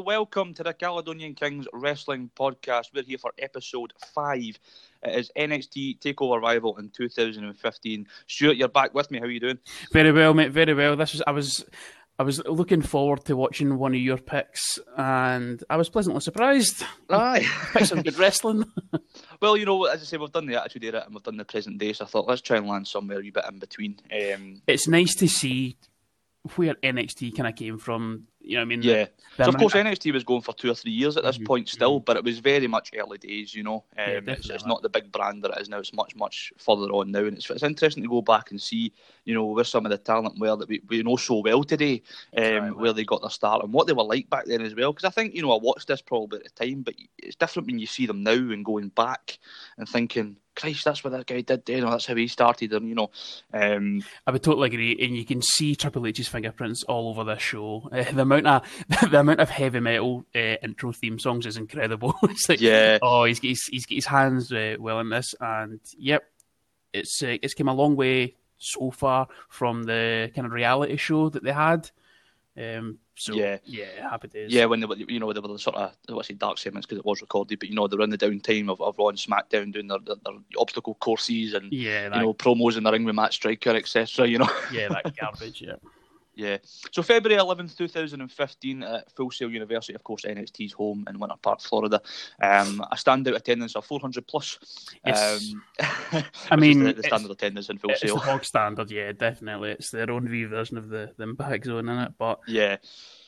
welcome to the Caledonian Kings Wrestling Podcast. We're here for episode five. It is NXT Takeover Rival in 2015. Stuart, you're back with me. How are you doing? Very well, mate. Very well. This was I was I was looking forward to watching one of your picks, and I was pleasantly surprised. Aye, picked some good wrestling. well, you know, as I say, we've done the Attitude Era and we've done the present day, so I thought let's try and land somewhere a bit in between. Um, it's nice to see where NXT kind of came from. You know, I mean, yeah. The, so of course, NXT was going for two or three years at this mm-hmm. point still, mm-hmm. but it was very much early days. You know, um, yeah, it's, it's, not the big brand that it is now. It's much much further on now, and it's, it's interesting to go back and see, you know, where some of the talent were that we, we know so well today, um, exactly. where they got their start and what they were like back then as well. Because I think you know I watched this probably at the time, but it's different when you see them now and going back and thinking Christ, that's what that guy did. You know, that's how he started. And you know, um, I would totally agree. And you can see Triple H's fingerprints all over this show. Uh, the amount of the amount of heavy metal uh, intro theme songs is incredible. it's like, yeah, oh, he's got his, he's got his hands uh, well in this, and yep, it's uh, it's came a long way so far from the kind of reality show that they had. Um, so yeah, yeah, happy days. Yeah, when they were, you know, they were the sort of what's say dark segments because it was recorded, but you know, they were in the downtime of, of Raw and SmackDown doing their, their, their obstacle courses and yeah, that... you know, promos in the ring with Matt Striker, etc. You know, yeah, that garbage. Yeah. Yeah. So February 11th, 2015, at Full Sail University, of course, NXT's home in Winter Park, Florida. Um, a standout attendance of 400 plus. Yes. Um, I mean, the, the, standard attendance in Full Sail. It's the standard, yeah, definitely. It's their own wee version of the, the Impact Zone in it, but yeah.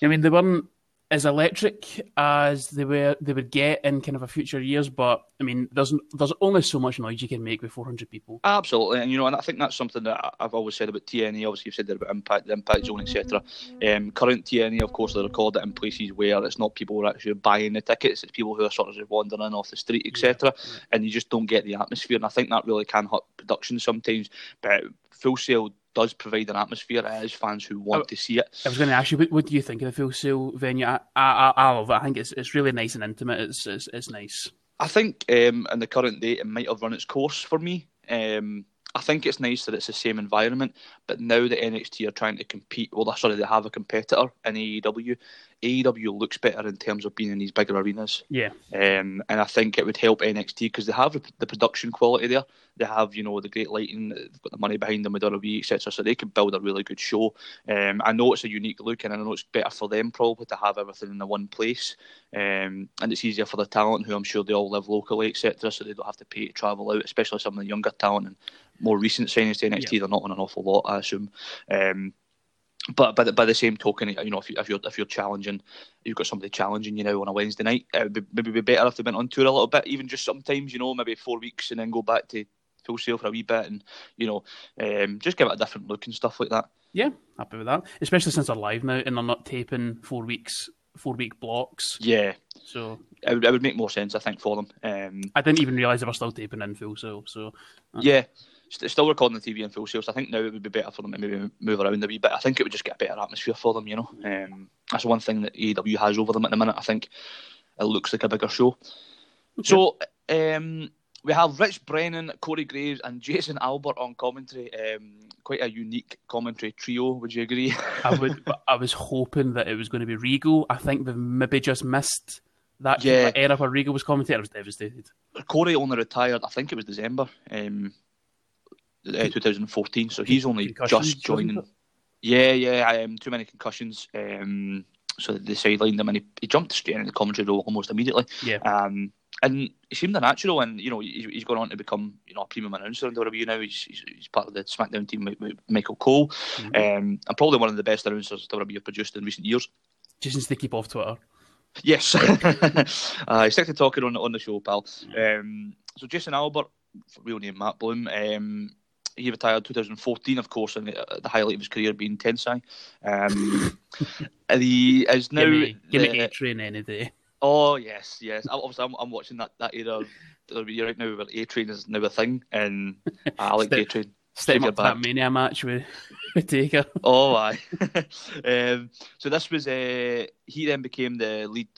I mean, they weren't as electric as they were they would get in kind of a future years. But I mean, there's there's only so much noise you can make with 400 people. Absolutely, and you know, and I think that's something that I've always said about TNA. Obviously, you've said there about Impact, the Impact Zone, etc. Um, current TNA, of course, they record it in places where it's not people who are actually buying the tickets; it's people who are sort of just wandering off the street, etc. Yeah, yeah. And you just don't get the atmosphere. And I think that really can hurt production sometimes. But Full Sail does provide an atmosphere. It is fans who want I, to see it. I was going to ask you, what, what, do you think of the Full Sail venue? I, I, I love it. I think it's it's really nice and intimate. It's it's, it's nice. I think um, in the current day, it might have run its course for me. Um, I think it's nice that it's the same environment, but now that NXT are trying to compete, well, sorry, they have a competitor in AEW. AEW looks better in terms of being in these bigger arenas. Yeah. Um, and I think it would help NXT because they have the production quality there. They have, you know, the great lighting, they've got the money behind them with WWE, etc. So they can build a really good show. Um, I know it's a unique look, and I know it's better for them probably to have everything in the one place. Um, and it's easier for the talent, who I'm sure they all live locally, etc. So they don't have to pay to travel out, especially some of the younger talent and more recent signings to NXT. Yeah. They're not on an awful lot, I assume. Um, but by the, by the same token, you know, if, you, if you're if you're challenging, you've got somebody challenging you now on a Wednesday night. It would be, maybe be better if they went on tour a little bit, even just sometimes, you know, maybe four weeks and then go back to Full Sail for a wee bit, and you know, um, just give it a different look and stuff like that. Yeah, happy with that. Especially since they're live now and they're not taping four weeks, four week blocks. Yeah. So it would, it would make more sense, I think, for them. Um, I didn't even realise they were still taping in Full Sail. So uh, yeah still recording the TV in Full Sail. So I think now it would be better for them to maybe move around a wee bit. I think it would just get a better atmosphere for them. You know, um, that's one thing that AEW has over them at the minute. I think it looks like a bigger show. Okay. So um, we have Rich Brennan, Corey Graves, and Jason Albert on commentary. Um, quite a unique commentary trio. Would you agree? I would. I was hoping that it was going to be Regal. I think they've maybe just missed that yeah. era where Regal was commentating. I was devastated. Corey only retired. I think it was December. Um, uh, 2014. So he's only just joining. Yeah, yeah. Um, too many concussions. Um, so they sidelined him, and he, he jumped straight into the commentary role almost immediately. Yeah. Um, and he seemed a natural, and you know he's, he's gone on to become you know a premium announcer in WWE now. He's, he's, he's part of the SmackDown team with, Michael Cole, mm-hmm. um, and probably one of the best announcers WWE have produced in recent years. Just needs to keep off Twitter. Yes, uh, stick to talking on on the show, pal. Um, so Jason Albert, real name Matt Bloom, um, he retired 2014, of course, and the, the highlight of his career being Tensai. Um, he is now. Give me, give me A Train any day. Oh yes, yes. Obviously, I'm, I'm watching that that era right now where A Train is now a thing, and I like A Train. Step up that Mania match with, with Taker. Oh, aye. um, so this was uh, he then became the lead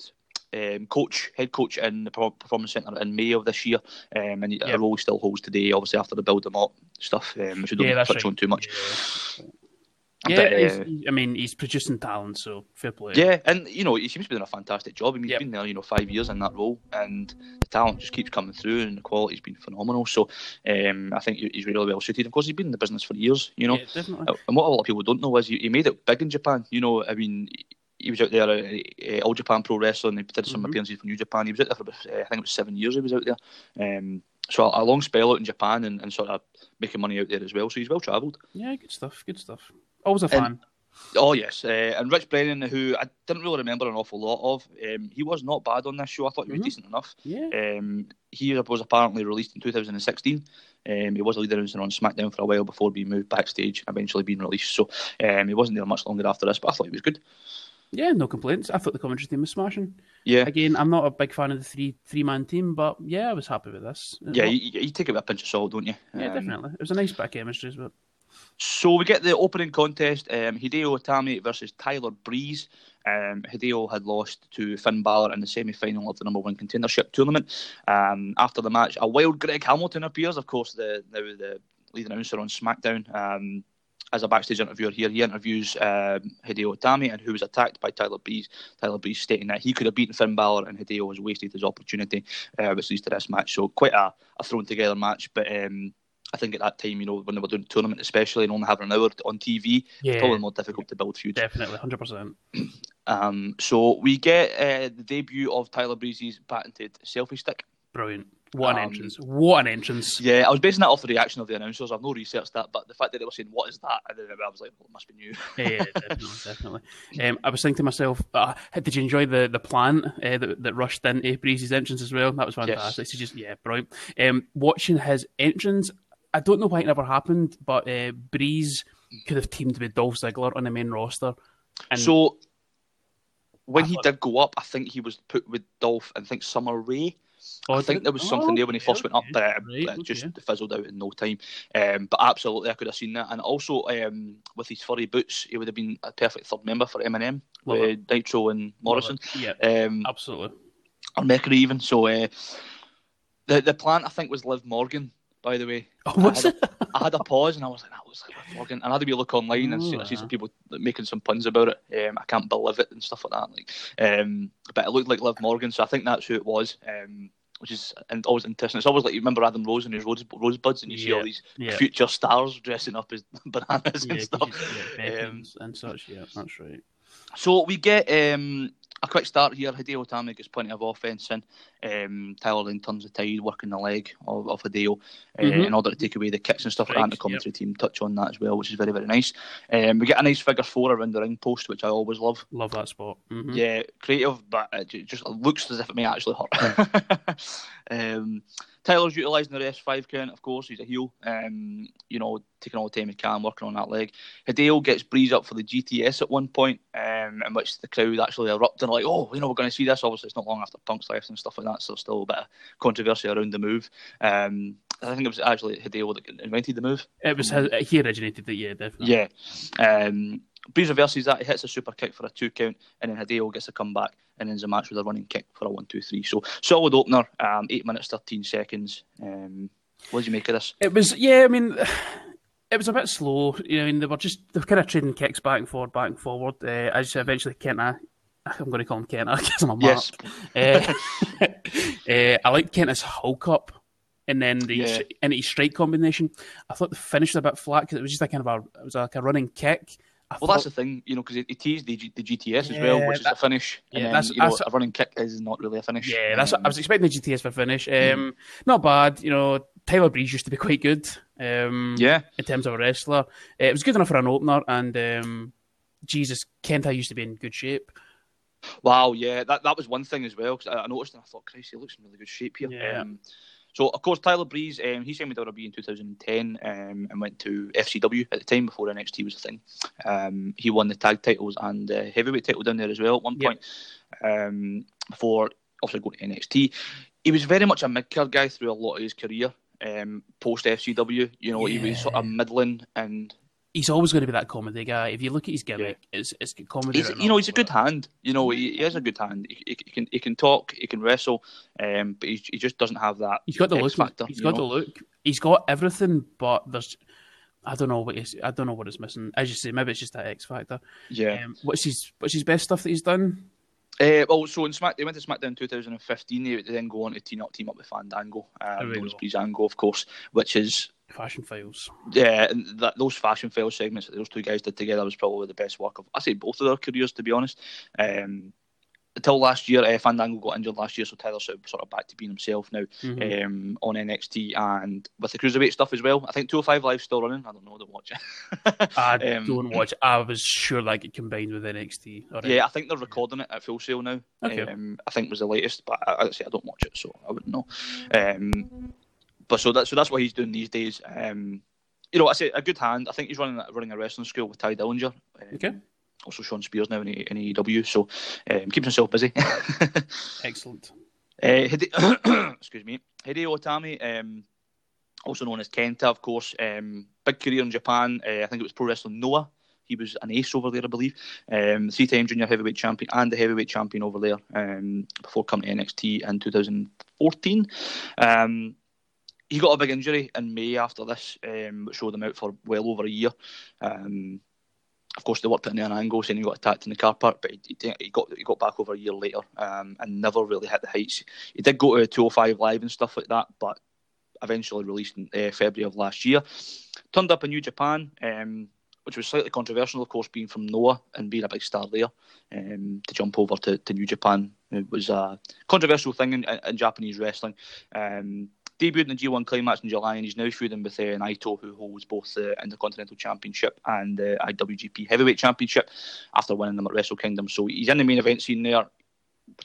um, coach, head coach in the Performance Centre in May of this year, um, and yep. a role still holds today, obviously after the build them up stuff, um, which we don't yeah, touch right. on too much. Yeah. Yeah, but, uh, I mean, he's producing talent, so fair play. Yeah, and you know, he seems to be doing a fantastic job. I mean, he's yep. been there, you know, five years in that role, and the talent just keeps coming through, and the quality's been phenomenal. So, um, I think he's really well suited. Of course, he's been in the business for years, you know. Yeah, definitely. And what a lot of people don't know is he, he made it big in Japan. You know, I mean, he was out there at uh, All Japan Pro Wrestling. He did some mm-hmm. appearances for New Japan. He was out there for about, uh, I think it was seven years. He was out there. Um, so a long spell out in Japan and, and sort of making money out there as well. So he's well travelled. Yeah, good stuff. Good stuff. Always a fan. And, oh yes, uh, and Rich Brennan, who I didn't really remember an awful lot of, um, he was not bad on this show. I thought he was mm-hmm. decent enough. Yeah. Um, he was apparently released in 2016. Um, he was a leader announcer on SmackDown for a while before being moved backstage and eventually being released. So um, he wasn't there much longer after this, but I thought he was good. Yeah, no complaints. I thought the commentary team was smashing. Yeah. Again, I'm not a big fan of the three three man team, but yeah, I was happy with this. Yeah, you, you, take it with a pinch of salt, don't you? Yeah, um, definitely. It was a nice bit of chemistry as well. So we get the opening contest: um, Hideo Itami versus Tyler Breeze. Um, Hideo had lost to Finn Balor in the semi-final of the number one contendership tournament. Um, after the match, a wild Greg Hamilton appears. Of course, the now the lead announcer on SmackDown. Um, as a backstage interviewer here, he interviews um, Hideo Itami and who was attacked by Tyler Breeze. Tyler Breeze stating that he could have beaten Finn Balor and Hideo has wasted his opportunity, uh, which leads to this match. So quite a, a thrown together match, but um, I think at that time, you know, when they were doing the tournament, especially and only having an hour on TV, yeah. it's probably more difficult to build feuds. Definitely, hundred percent. Um, so we get uh, the debut of Tyler Breeze's patented selfie stick. Brilliant. What an um, entrance! What an entrance! Yeah, I was basing that off the reaction of the announcers. I've no researched that, but the fact that they were saying, "What is that?" and then I was like, well, "It must be new." yeah, definitely, definitely. Um, I was thinking to myself, uh, did you enjoy the the plant uh, that, that rushed in Breeze's entrance as well? That was fantastic. Yes. So just yeah, brilliant. Um, watching his entrance, I don't know why it never happened, but uh, Breeze could have teamed with Dolph Ziggler on the main roster. And so when I he thought... did go up, I think he was put with Dolph and I think Summer Rae. Oh, I think there was something oh, there when he first went up, but right, it okay. just fizzled out in no time. Um, but absolutely, I could have seen that. And also, um, with his furry boots, he would have been a perfect third member for MNM with Nitro and Morrison. Yeah, um, absolutely. Or Mercury even. So uh, the the plan, I think, was Liv Morgan by the way. Oh, was I had, a, I had a pause and I was like, that was Morgan. And I had to be look online and see, I see some people making some puns about it. Um, I can't believe it and stuff like that. Like, um, but it looked like Liv Morgan, so I think that's who it was. Um, which is and always interesting. It's always like you remember Adam Rose and his rose, rosebuds, and you yeah. see all these yeah. future stars dressing up as bananas yeah, and stuff, um, and such. Yeah, that's right. So we get um, a quick start here. Hideo Itami gets plenty of offence in. Um, Tyler the tide, working the leg of, of Hideo uh, mm-hmm. in order to take away the kicks and stuff like that. And the commentary yep. team touch on that as well, which is very, very nice. Um, we get a nice figure four around the ring post, which I always love. Love that spot. Mm-hmm. Yeah, creative, but it just looks as if it may actually hurt. um, Tyler's utilising the S5 count, of course. He's a heel. Um, you know, taking all the time he can, working on that leg. Hideo gets Breeze up for the GTS at one point, um, in which the crowd actually erupting like, oh, you know, we're going to see this. Obviously, it's not long after Punk's left and stuff like that, so still a bit of controversy around the move. Um, I think it was actually Hideo that invented the move. It was he originated it, yeah, definitely. Yeah. Um, Breeze reverses that, he hits a super kick for a two count, and then Hideo gets a comeback and ends the match with a running kick for a one, two, three. So solid opener, um, eight minutes, 13 seconds. Um, what did you make of this? It was, yeah, I mean, it was a bit slow. You know, I mean, they were just, they were kind of trading kicks back and forward, back and forward. Uh, as eventually Kenta, I'm going to call him Kenta because I'm a Yes. Uh, uh, I like Kenta's Hulk up and then the yeah. and his strike combination. I thought the finish was a bit flat because it was just a kind of a it was like a running kick, I well, thought... that's the thing, you know, because it, it teased the, the GTS yeah, as well, which that, is a finish. Yeah, and then, that's, you know, that's, a running kick is not really a finish. Yeah, that's um, I was expecting the GTS for finish. Um, mm. Not bad, you know. Tyler Breeze used to be quite good. Um, yeah. In terms of a wrestler, uh, it was good enough for an opener, and um, Jesus, Kenta used to be in good shape. Wow, yeah, that that was one thing as well. Because I, I noticed and I thought, Christ, he looks in really good shape here. Yeah. Um, so, of course, Tyler Breeze, um, he signed with WWE in 2010 um, and went to FCW at the time before NXT was a thing. Um, he won the tag titles and uh, heavyweight title down there as well at one point um, before also going to NXT. He was very much a mid card guy through a lot of his career. Um, post FCW, you know, yeah. he was sort of middling and he's always going to be that comedy guy. If you look at his gimmick, yeah. it's it's comedy. He's, you know, he's a good hand. You know, he, he has a good hand. He, he, he, can he can talk, he can wrestle, um, but he, he just doesn't have that. He's got the look. Factor, he's got know? the look. He's got everything, but there's I don't know what he's, I don't know what it's missing. As you say, maybe it's just that X factor. Yeah. Um, what's his What's his best stuff that he's done? Uh, well, so in Smack, they went to SmackDown 2015. They, then go on to team up, team up with Fandango, um, as Breezango, of course, which is fashion files. Yeah, and that, those fashion Files segments that those two guys did together was probably the best work of I say both of their careers, to be honest. Um, until last year, uh, Fandango got injured last year, so Tyler sort of, sort of back to being himself now mm-hmm. um, on NXT and with the cruiserweight stuff as well. I think 205 Live still running. I don't know, I don't watch it. I um, don't watch it. I was sure like it combined with NXT. Already. Yeah, I think they're recording it at Full Sail now. Okay. Um, I think was the latest, but I, I say I don't watch it, so I wouldn't know. Um, but so that so that's what he's doing these days. Um, you know, I say a good hand. I think he's running running a wrestling school with Tye Dillinger. Um, okay also Shawn Spears now in, in AEW, so um, keeps himself busy. Excellent. Uh, Hide- excuse me, Hideo Itami, um, also known as Kenta, of course, um, big career in Japan. Uh, I think it was Pro Wrestling Noah. He was an ace over there, I believe. Um, three-time junior heavyweight champion and the heavyweight champion over there um, before coming to NXT in 2014. Um, he got a big injury in May after this, um, which showed him out for well over a year. Um, of course, they worked it in an angle, saying he got attacked in the car park, but he, he, got he got back over a year later um, and never really hit the heights. He did go to 205 Live and stuff like that, but eventually released in uh, February of last year. Turned up in New Japan, um, which was slightly controversial, of course, being from Noah and being a big star there. Um, to jump over to, to New Japan it was a controversial thing in, in Japanese wrestling. Um, debuted in the G1 Climax in July, and he's now feuding with uh, Naito, who holds both the Intercontinental Championship and the uh, IWGP Heavyweight Championship after winning them at Wrestle Kingdom. So he's in the main event scene there,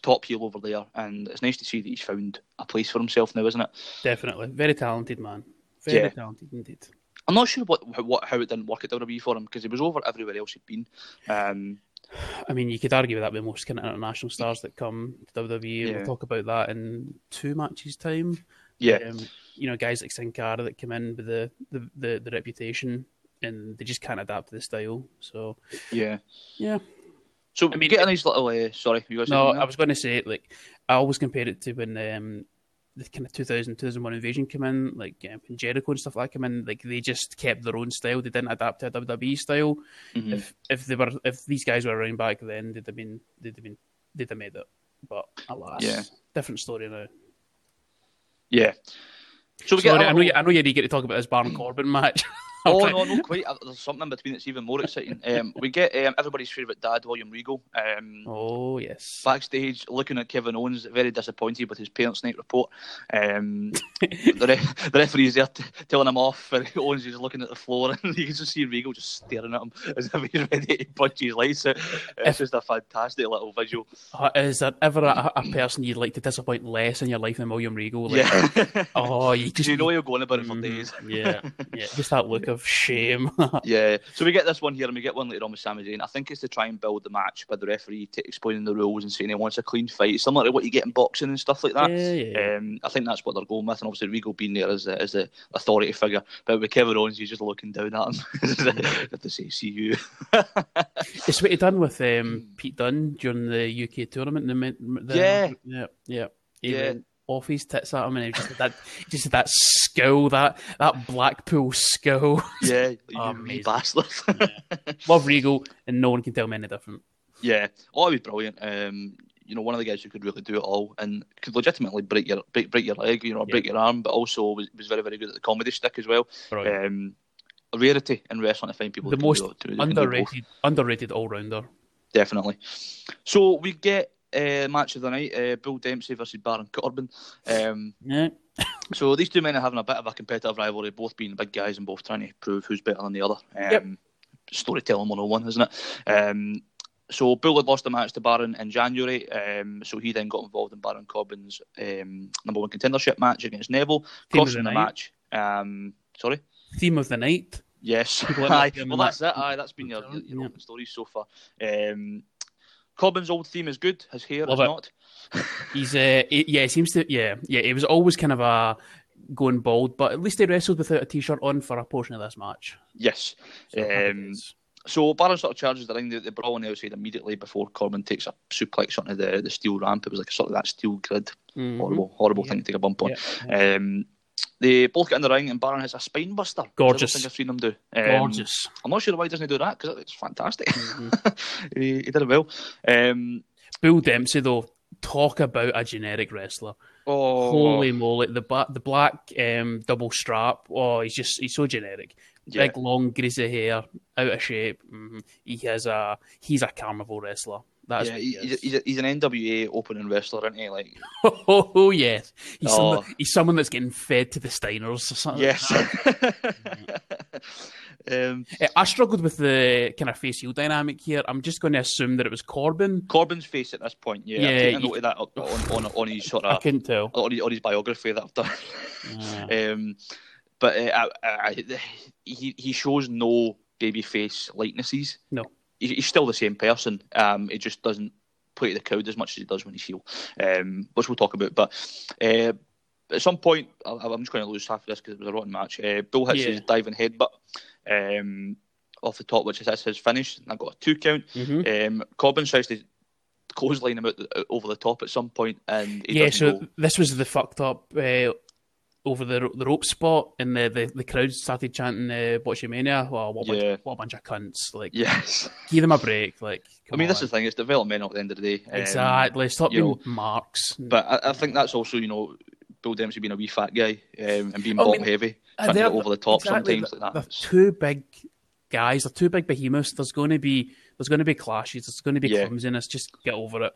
top heel over there, and it's nice to see that he's found a place for himself now, isn't it? Definitely, very talented man, very yeah. talented indeed. I'm not sure what, what how it didn't work at WWE for him because he was over everywhere else he'd been. Um, I mean, you could argue with that with most kind of international stars that come to WWE. Yeah. We'll talk about that in two matches' time. Yeah. Um, you know, guys like Sin Cara that come in with the, the, the, the, reputation and they just can't adapt to the style. So, yeah. Yeah. So, I mean, get a nice little. Uh, sorry, you guys. No, I was going to say, like, I always compare it to when um, the kind of 2000, 2001 invasion came in, like um, when Jericho and stuff like that came in, like they just kept their own style. They didn't adapt to a WWE style. Mm-hmm. If if they were if these guys were around back then, they'd have been they'd have been they'd have made it. But alas, yeah. different story now. Yeah. So we get, I know you, I know you get to talk about this Baron Corbin match. oh no, no, quite. Uh, there's something in between that's even more exciting. Um, we get um, everybody's favourite dad, William Regal. Um, oh yes. Backstage, looking at Kevin Owens, very disappointed with his parents' night report. Um, the, re- the referee's there t- telling him off, and Owens is looking at the floor, and you can just see Regal just staring at him as if he's ready to punch his lights out. It's just a fantastic little visual. Uh, is there ever a, a, person you'd like to disappoint less in your life than William Regal? Like, yeah. oh, you just you know you're going about it for mm, days. yeah, yeah. Just that look of shame. yeah. So we get this one here, and we get one later on with Sami Zayn. I think it's to try and build the match by the referee t- explaining the rules and saying he wants a clean fight, similar to what you get in boxing and stuff like that. Yeah, yeah. Um, I think that's what they're going with, and obviously Regal being there as the, as the authority figure. But with Kevin Owens, he's just looking down at him. To say, see you. it's what he done with um, Pete Dunne during the UK tournament. The, the, yeah, yeah, yeah. yeah off his tits at him, and he just that just that skull, that that Blackpool skull. Yeah, oh, you bastard. yeah. Love Regal, and no one can tell me any different. Yeah, oh, it was brilliant. Um, you know, one of the guys who could really do it all and could legitimately break your break, break your leg, you know, yeah. break your arm, but also was, was very very good at the comedy stick as well. Um, a rarity in wrestling to find people the most do, underrated underrated all rounder. Definitely. So we get uh, match of the night: uh, Bull Dempsey versus Baron Corbin. Um, yeah. so these two men are having a bit of a competitive rivalry, both being big guys and both trying to prove who's better than the other. Um, yep. Storytelling 101, isn't it? Um, so Bull had lost the match to Baron in January, um, so he then got involved in Baron Corbin's um, number one contendership match against Neville, costing the, the match. Um, sorry. Theme of the night. Yes. Aye. Well, that's it. Aye, that's been your, your, yeah. stories so far. Um, Corbin's old theme is good. His hair Love is it. not. He's uh, he, yeah, he seems to yeah, yeah. It was always kind of a going bald, but at least he wrestled without a t-shirt on for a portion of this match. Yes. So, um, so Baron sort of charges the ring. They, they brawl on the outside immediately before Corbin takes a suplex onto the, the steel ramp. It was like a sort of that steel grid. Mm-hmm. Horrible, horrible yeah. thing to take a bump on. Yeah. Um, they both get in the ring and Baron has a spine buster. Gorgeous. I think I've seen him do. Um, Gorgeous. I'm not sure why he doesn't do that because it's fantastic. Mm-hmm. he, he, did it well. Um, Bull Dempsey, though, talk about a generic wrestler. Oh, holy moly! The ba- the black um, double strap. Oh, he's just he's so generic. Yeah. Big, long, greasy hair, out of shape. Mm-hmm. He has a he's a carnival wrestler. That's yeah, he's, he's, he's, an NWA opening wrestler, isn't he? Like, oh, oh yes, he's, oh. Someone, he's someone that's getting fed to the Steiners or something. Yes. um, eh, I struggled with the kind of face heel dynamic here. I'm just going to assume that it was Corbin. Corbin's face at this point, yeah. Yeah, I noted that on, on, on, his sort of. I couldn't tell on his, on his biography that I've done. Yeah. um, but uh, I, I, he he shows no baby face likenesses. No he's still the same person. Um, he just doesn't play the crowd as much as he does when he's heel, um, which we'll talk about. But uh, at some point, I'm just going to lose half of this because it was a rotten match. Uh, Bull hits yeah. his diving headbutt um, off the top, which is his finish. And I got a two count. Mm-hmm. Um, Corbin tries to clothesline him out the, over the top at some point, and yeah. So this was the fucked up. Uh, over the the rope spot, and the the, the crowd started chanting uh, "Botchamania." Well, what, yeah. bunch, what a bunch of cunts! Like, yes, give them a break. Like, I mean, on. that's the thing; it's developmental at the end of the day. Exactly. Um, Stop being know, marks. But I, I, think that's also, you know, Bull Dempsey being a wee fat guy um, and being ball mean, heavy, trying to get over the top exactly, sometimes like that. They're two big guys. They're two big behemoths. There's going to be there's going to be clashes. There's going to be yeah. clumsiness. Just get over it.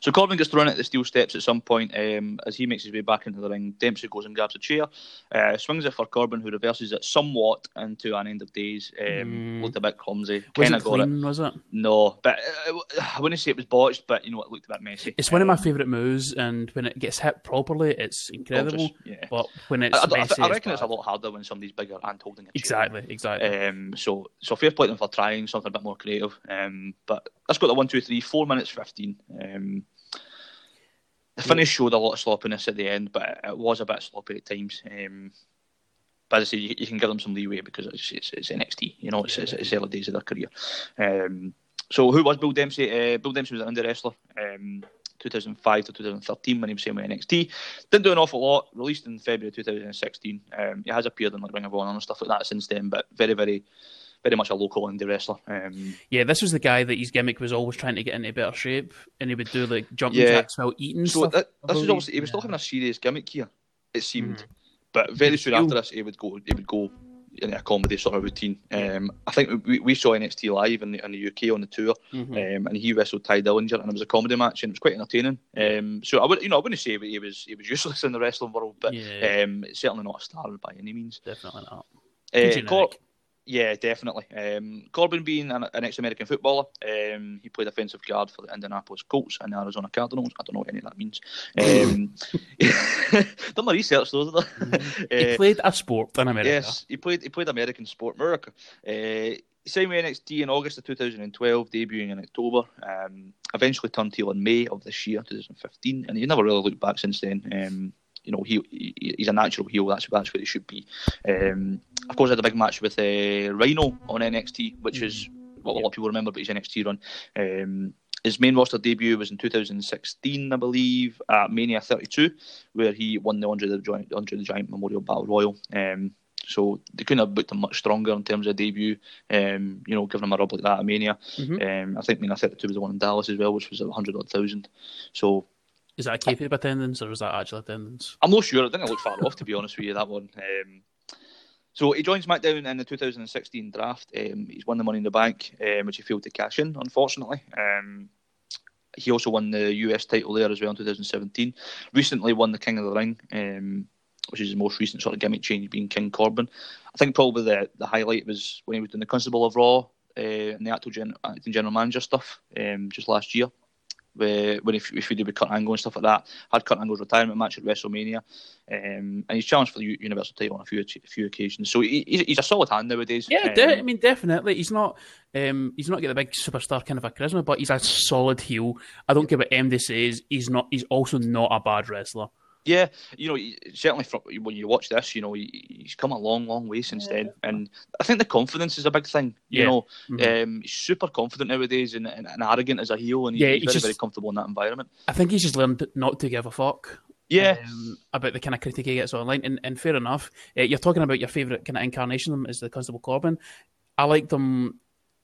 So Corbin gets thrown at the steel steps at some point um, as he makes his way back into the ring. Dempsey goes and grabs a chair, uh, swings it for Corbin, who reverses it somewhat into an end of days. Um, mm. Looked a bit clumsy. Was it clean, it. was it? No, but uh, I wouldn't say it was botched, but you know it looked a bit messy. It's one of my um, favourite moves, and when it gets hit properly, it's incredible. Yeah. But when it's I, messy, I, I reckon it's, it's, a lot harder when somebody's bigger and holding a chair. Exactly, exactly. Um, so, so fair play to them for trying something a bit more creative. Um, but let's go to one, two, three, four minutes fifteen. Um, the finish showed a lot of sloppiness at the end, but it was a bit sloppy at times. Um, but as I say, you, you, can give them some leeway because it's, it's, it's NXT, you know, it's, it's, it's early days of their career. Um, so who was Bull Dempsey? Uh, Bull Dempsey was an indie wrestler, um, 2005 to 2013 when he was same with NXT. Didn't do an awful lot. Released in February 2016. Um, he has appeared in like Ring of Honor and stuff like that since then, but very very very much a local indie wrestler. Um, yeah, this was the guy that his gimmick was always trying to get into better shape, and he would do like jumping yeah. jacks while eating. So stuff, this was obviously he was yeah. still having a serious gimmick here. It seemed, mm. but very soon after this, he would go. He would go in a comedy sort of routine. Um, I think we, we saw NXT live in the, in the UK on the tour, mm-hmm. um, and he wrestled Tye Dillinger, and it was a comedy match, and it was quite entertaining. Um, so I would, you know, I wouldn't say he was he was useless in the wrestling world, but yeah. Um, certainly not a star by any means. Definitely not. Uh, yeah, definitely. Um, Corbin being an, an ex-American footballer, um, he played offensive guard for the Indianapolis Colts and the Arizona Cardinals. I don't know what any of that means. Um, done my research though. He uh, played a sport in America. Yes, he played. He played American sport, America. Uh, signed with NXT in August of 2012, debuting in October. Um, eventually turned heel in May of this year, 2015, and he never really looked back since then. Um, you know, he, he, he's a natural heel. That's that's where he should be. Um, of course, I had a big match with uh, Rhyno on NXT, which is what a lot of people remember, but his NXT run. Um, his main roster debut was in 2016, I believe, at Mania 32, where he won the Andre the Giant, Andre the Giant Memorial Battle Royal. Um, so they couldn't have booked him much stronger in terms of debut. Um, you know, giving him a rub like that at Mania. Mm-hmm. Um, I think Mania 32 was the one in Dallas as well, which was 100 odd thousand. So is that a kayfabe attendance or is that actual attendance? I'm not sure. I think I look far off to be honest with you. That one. Um, so he joins SmackDown in the 2016 draft. Um, he's won the Money in the Bank, um, which he failed to cash in, unfortunately. Um, he also won the US title there as well in 2017. Recently won the King of the Ring, um, which is his most recent sort of gimmick change, being King Corbin. I think probably the, the highlight was when he was doing the Constable of Raw uh, and the acting general manager stuff um, just last year when if, if we did with Kurt Angle and stuff like that. Had Kurt Angle's retirement match at WrestleMania, um, and he's challenged for the Universal title on a few a few occasions. So he, he's a solid hand nowadays. Yeah, um, de- I mean definitely. He's not um, he's not got the big superstar kind of a charisma, but he's a solid heel. I don't care what MD says. He's not. He's also not a bad wrestler. Yeah, you know, certainly from when you watch this, you know, he's come a long, long way since then, and I think the confidence is a big thing. You yeah. know, mm-hmm. um, he's super confident nowadays and, and, and, arrogant as a heel, and yeah, he's, he's very, just, very comfortable in that environment. I think he's just learned not to give a fuck. Yeah, um, about the kind of critique he gets online, and, and fair enough. Uh, you're talking about your favourite kind of incarnation of him is the Constable Corbin. I liked him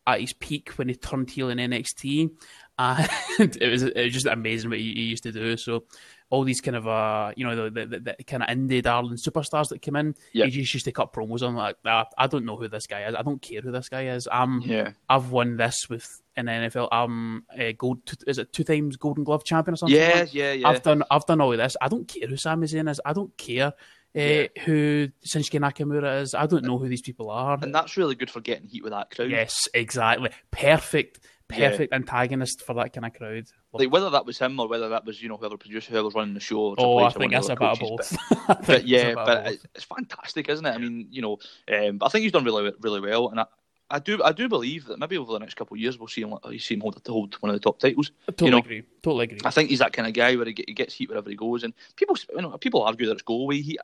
at his peak when he turned heel in NXT, and it was it was just amazing what he, he used to do. So all these kind of uh you know the, the, the kind of indie darling superstars that came in yep. he just used to cut promos. On like ah, I don't know who this guy is. I don't care who this guy is. I'm yeah. I've won this with in the NFL I'm a gold is it two times Golden Glove champion or something yeah like yeah yeah. I've done I've done all of this. I don't care who Sami Zayn is. I don't care uh, who Shinsuke Nakamura is. I don't know who these people are. And that's really good for getting heat with that crowd. Yes, exactly. Perfect perfect yeah. antagonist for that kind of crowd. Like whether that was him or whether that was you know whoever producer whoever was running the show. oh, I think that's about both. But, but yeah, but both. it's fantastic, isn't it? I mean, you know, um, I think he's done really really well, and I, I do I do believe that maybe over the next couple of years we'll see him you see him hold, hold one of the top titles. I totally you know? agree. Totally agree. I think he's that kind of guy where he, he gets heat wherever he goes, and people you know people argue that it's go away heat.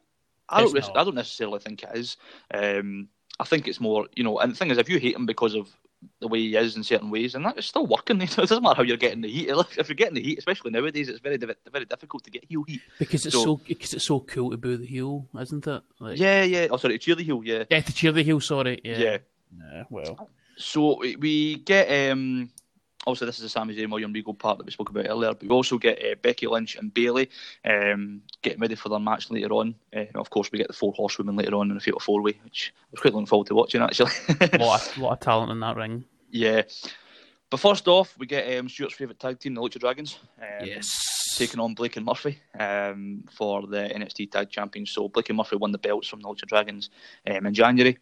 I don't I don't necessarily think it is. Um, I think it's more you know, and the thing is, if you hate him because of the way he is in certain ways, and that is still working. It doesn't matter how you're getting the heat. If you're getting the heat, especially nowadays, it's very very difficult to get heel heat because it's so, so because it's so cool to boo the heel, isn't it? Like, yeah, yeah. Oh, sorry, to cheer the heel. Yeah, yeah, to cheer the heel. Sorry. Yeah. Yeah. yeah well, so we get um obviously this is the Sami Zayn William Regal part that we spoke about earlier, but we also get uh, Becky Lynch and Bayley um, getting ready for their match later on. Uh, of course, we get the four horsewomen later on in a fatal four way, which I was quite looking forward to watching actually. a, lot of, lot of talent in that ring. Yeah. But first off, we get um, Stuart's favourite tag team, the Lucha Dragons. Um, yes. Taking on Blake and Murphy um, for the NXT Tag Champions. So Blake and Murphy won the belts from the Lucha Dragons um, in January.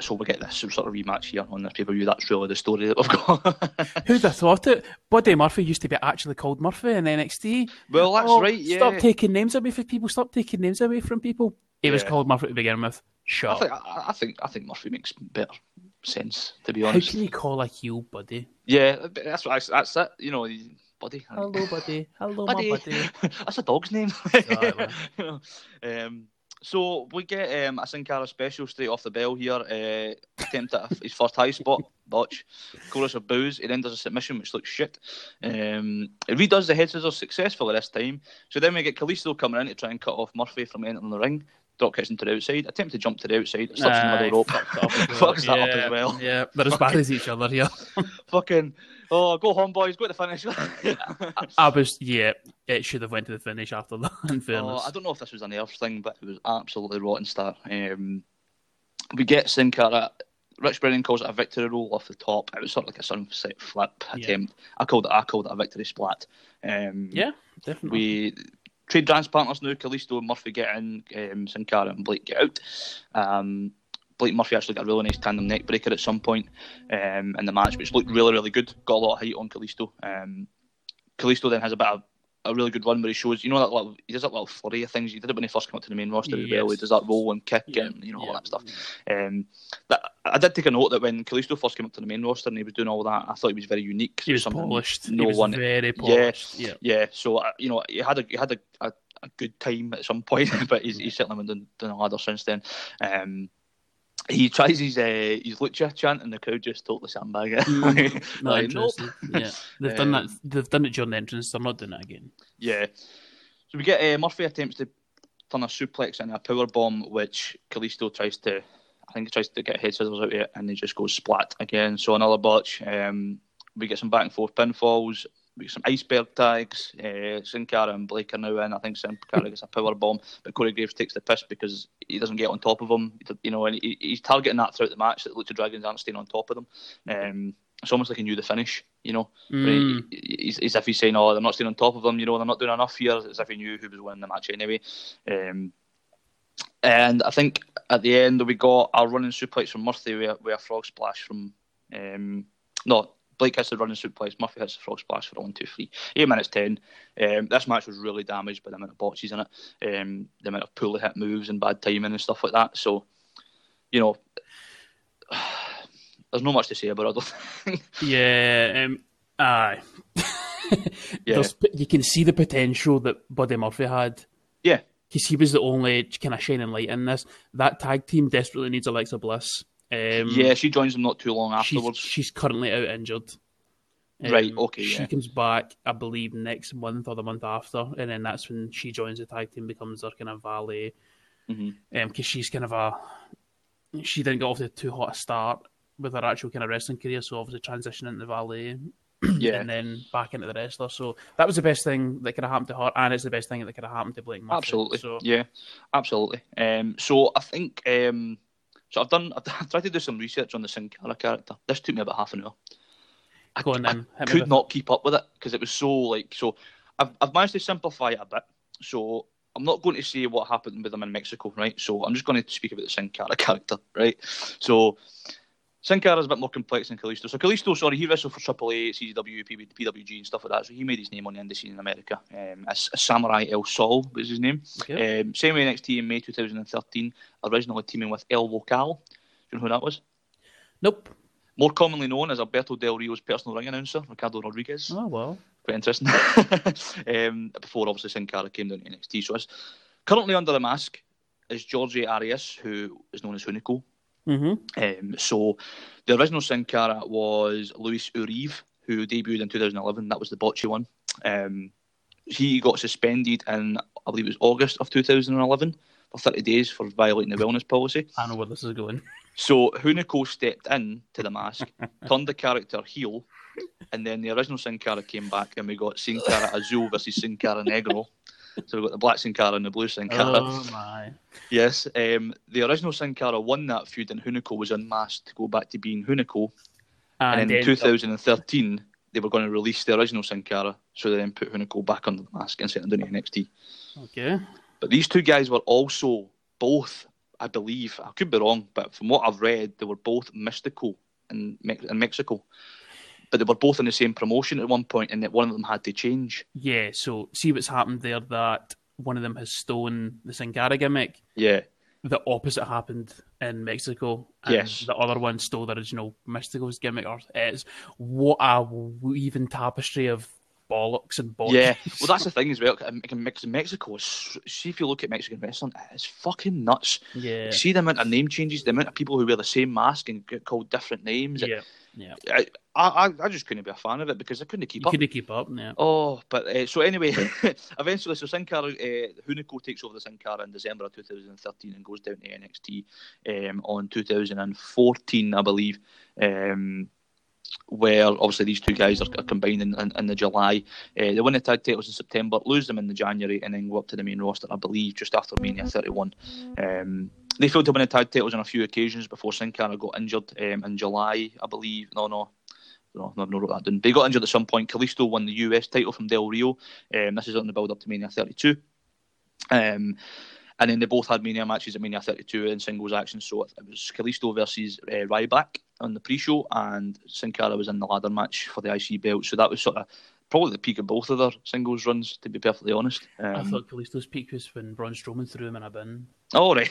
So we get this some sort of rematch here on this pay per view. That's really the story that we've got. Who'd have thought it? Buddy Murphy used to be actually called Murphy in NXT. Well, that's oh, right. Yeah. Stop taking names away from people. Stop taking names away from people. He yeah. was called Murphy to begin with. Sure. I think, I, I think I think Murphy makes better sense. To be honest. How can you call a heel buddy? Yeah, that's what I, that's it. You know, buddy. Hello, buddy. Hello, buddy. my buddy. that's a dog's name. you know, um, so we get um, a Sin Cara special straight off the bell here. Uh, attempt at his first high spot, botch. Chorus of boos. He then does a submission, which looks shit. Um, he redoes the head scissors successfully this time. So then we get Kalisto coming in to try and cut off Murphy from entering the ring. Drop kicks into the outside. Attempt to jump to the outside. Slips nah, middle rope. Fucks that up as well. Yeah, they're as bad as each other here. Fucking Oh, go home, boys. Go to the finish. I, was, yeah, it should have went to the finish after that. In fairness, oh, I don't know if this was an nerve thing, but it was absolutely rotten start. Um, we get Sin Cara. Rich Brennan calls it a victory roll off the top. It was sort of like a sunset flip attempt. Yeah. I called it. I called it a victory splat. Um, yeah, definitely. We trade dance partners now. Kalisto and Murphy get in. Um, Sin Cara and Blake get out. Um, Blake Murphy actually got a really nice tandem neck breaker at some point um, in the match, which looked really, really good. Got a lot of height on Kalisto. Um, Kalisto then has a bit of a really good run where he shows, you know, that little, he does that little flurry of things. He did it when he first came up to the main roster yes. as well. He does that roll and kick yeah. and, you know, yeah. all that stuff. Um, that, I did take a note that when Kalisto first came up to the main roster and he was doing all that, I thought he was very unique. He was polished. No he was one, very polished. Yeah, yeah. yeah. So, uh, you know, he had a, he had a, a, a good time at some point, but he's, he's certainly been doing, a ladder since then. Um, he tries his uh, his lucha chant, and the crowd just totally sandbag it. Mm, like. Nope. Yeah, they've um, done that. They've done it during the entrance. They're not doing it again. Yeah. So we get uh, Murphy attempts to turn a suplex into a power bomb, which Kalisto tries to. I think he tries to get head scissors out of it, and he just goes splat again. So another botch. Um, we get some back and forth pinfalls some iceberg tags. Uh, Sin Cara and Blake are now in. I think Sin Cara gets a power bomb, but Corey Graves takes the piss because he doesn't get on top of him. You know, and he, he's targeting that throughout the match that Lucha Dragons aren't staying on top of them. Um, it's almost like he knew the finish, you know. Mm. He, he's, as if he's saying, "Oh, they're not staying on top of them," you know. They're not doing enough here. As if he knew who was winning the match anyway. Um, and I think at the end we got our running suplex from Murphy with, with a frog splash from um, no Blake hits the running suplex, Murphy hits the frog splash for a one, two, three. Eight minutes ten. Um, this match was really damaged by the amount of botches in it, um, the amount of poorly hit moves and bad timing and stuff like that. So, you know, there's not much to say about it. yeah, um, aye. yeah. you can see the potential that Buddy Murphy had. Yeah. Because he was the only kind of shining light in this. That tag team desperately needs Alexa Bliss. Um, yeah, she joins them not too long afterwards. She's, she's currently out injured. Um, right. Okay. She yeah. comes back, I believe, next month or the month after, and then that's when she joins the tag team, becomes their kind of valet. Because mm-hmm. um, she's kind of a she didn't get off to too hot a start with her actual kind of wrestling career, so obviously transitioning into valet. yeah. and then back into the wrestler. So that was the best thing that could have happened to her, and it's the best thing that could have happened to Blake Murphy. Absolutely. So. Yeah, absolutely. Um, so I think um, so. I've done. I've tried to do some research on the Sin Cara character. This took me about half an hour. I, Go on, then. I could not keep up with it because it was so like so. I've I've managed to simplify it a bit. So I'm not going to say what happened with them in Mexico, right? So I'm just going to speak about the Sin Cara character, right? So Sin Cara is a bit more complex than Kalisto. So Kalisto, sorry, he wrestled for AAA, CZW, PWG, and stuff like that. So he made his name on the indie scene in America. Um, as, as Samuray del Sol was his name. Okay. Um, same way NXT in May 2013, originally teaming with El Local. Do you know who that was? Nope. More commonly known as Alberto Del Rio's personal ring announcer, Ricardo Rodriguez. Oh, well. Quite interesting. um, before, obviously, Sin Cara came down to NXT. So it's currently under the mask is Georgie Arias, who is known as Hunico. Mm-hmm. Um, so the original Sin Cara was Luis Urive, who debuted in 2011. That was the botchy one. Um, he got suspended in, I believe it was August of 2011 for 30 days for violating the wellness policy. I know where this is going. So Hunico stepped in to the mask, turned the character heel, and then the original Sin Cara came back, and we got Sin Cara Azul versus Sin Cara Negro. So we've got the black Sin Cara and the blue Sin Cara. Oh my! Yes, um, the original Sin Cara won that feud, and Hunico was unmasked to go back to being Hunico. And, and in 2013, they were going to release the original Sin Cara, so they then put Hunico back under the mask and sent him down to NXT. Okay. But these two guys were also both, I believe, I could be wrong, but from what I've read, they were both Místico in, in Mexico but they were both in the same promotion at one point, and that one of them had to change. Yeah, so see what's happened there. That one of them has stolen the Sin Cara gimmick. Yeah, the opposite happened in Mexico. And yes, the other one stole the original Místico's gimmick. Or it's what a weaving tapestry of bollocks and bollocks. Yeah, well, that's the thing as well. Mexico, see if you look at Mexican wrestling, it's fucking nuts. Yeah, see the amount of name changes, the amount of people who wear the same mask and get called different names. Yeah, yeah. I, I, I just couldn't be a fan of it because I couldn't keep you up. Couldn't keep up. Yeah. Oh, but uh, so anyway, eventually, so Sin Cara, uh, Hunico takes over the Sin Cara in December of 2013 and goes down to NXT um, on 2014, I believe. Um, where obviously these two guys are, are combined in, in, in, the July. Uh, they win the tag titles in September, lose them in the January, and then go up to the main roster, I believe, just after Mania 31. Um, they failed to win the tag titles on a few occasions before Sin Cara got injured um, in July, I believe. No, no. No, I've not wrote that down. They got injured at some point. Kalisto won the US title from Del Rio. Um, this is on the build up to Mania 32. Um, and then they both had Mania matches at Mania 32 in singles action. So it was Kalisto versus uh, Ryback on the pre-show, and Sin Cara was in the ladder match for the IC belt. So that was sort of probably the peak of both of their singles runs, to be perfectly honest. Um, I thought Kalisto's peak was when Braun Strowman threw him in a bin. Oh, right.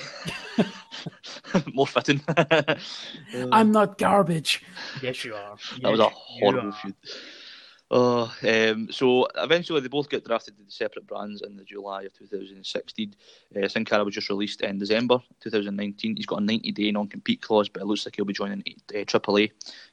More fitting. I'm not garbage. Yes, you are. Yes, that was a horrible feud. Oh, um, so eventually they both get drafted to the separate brands in the July of 2016. Uh, Sin Cara was just released in December 2019. He's got a 90 day non compete clause, but it looks like he'll be joining uh, AAA.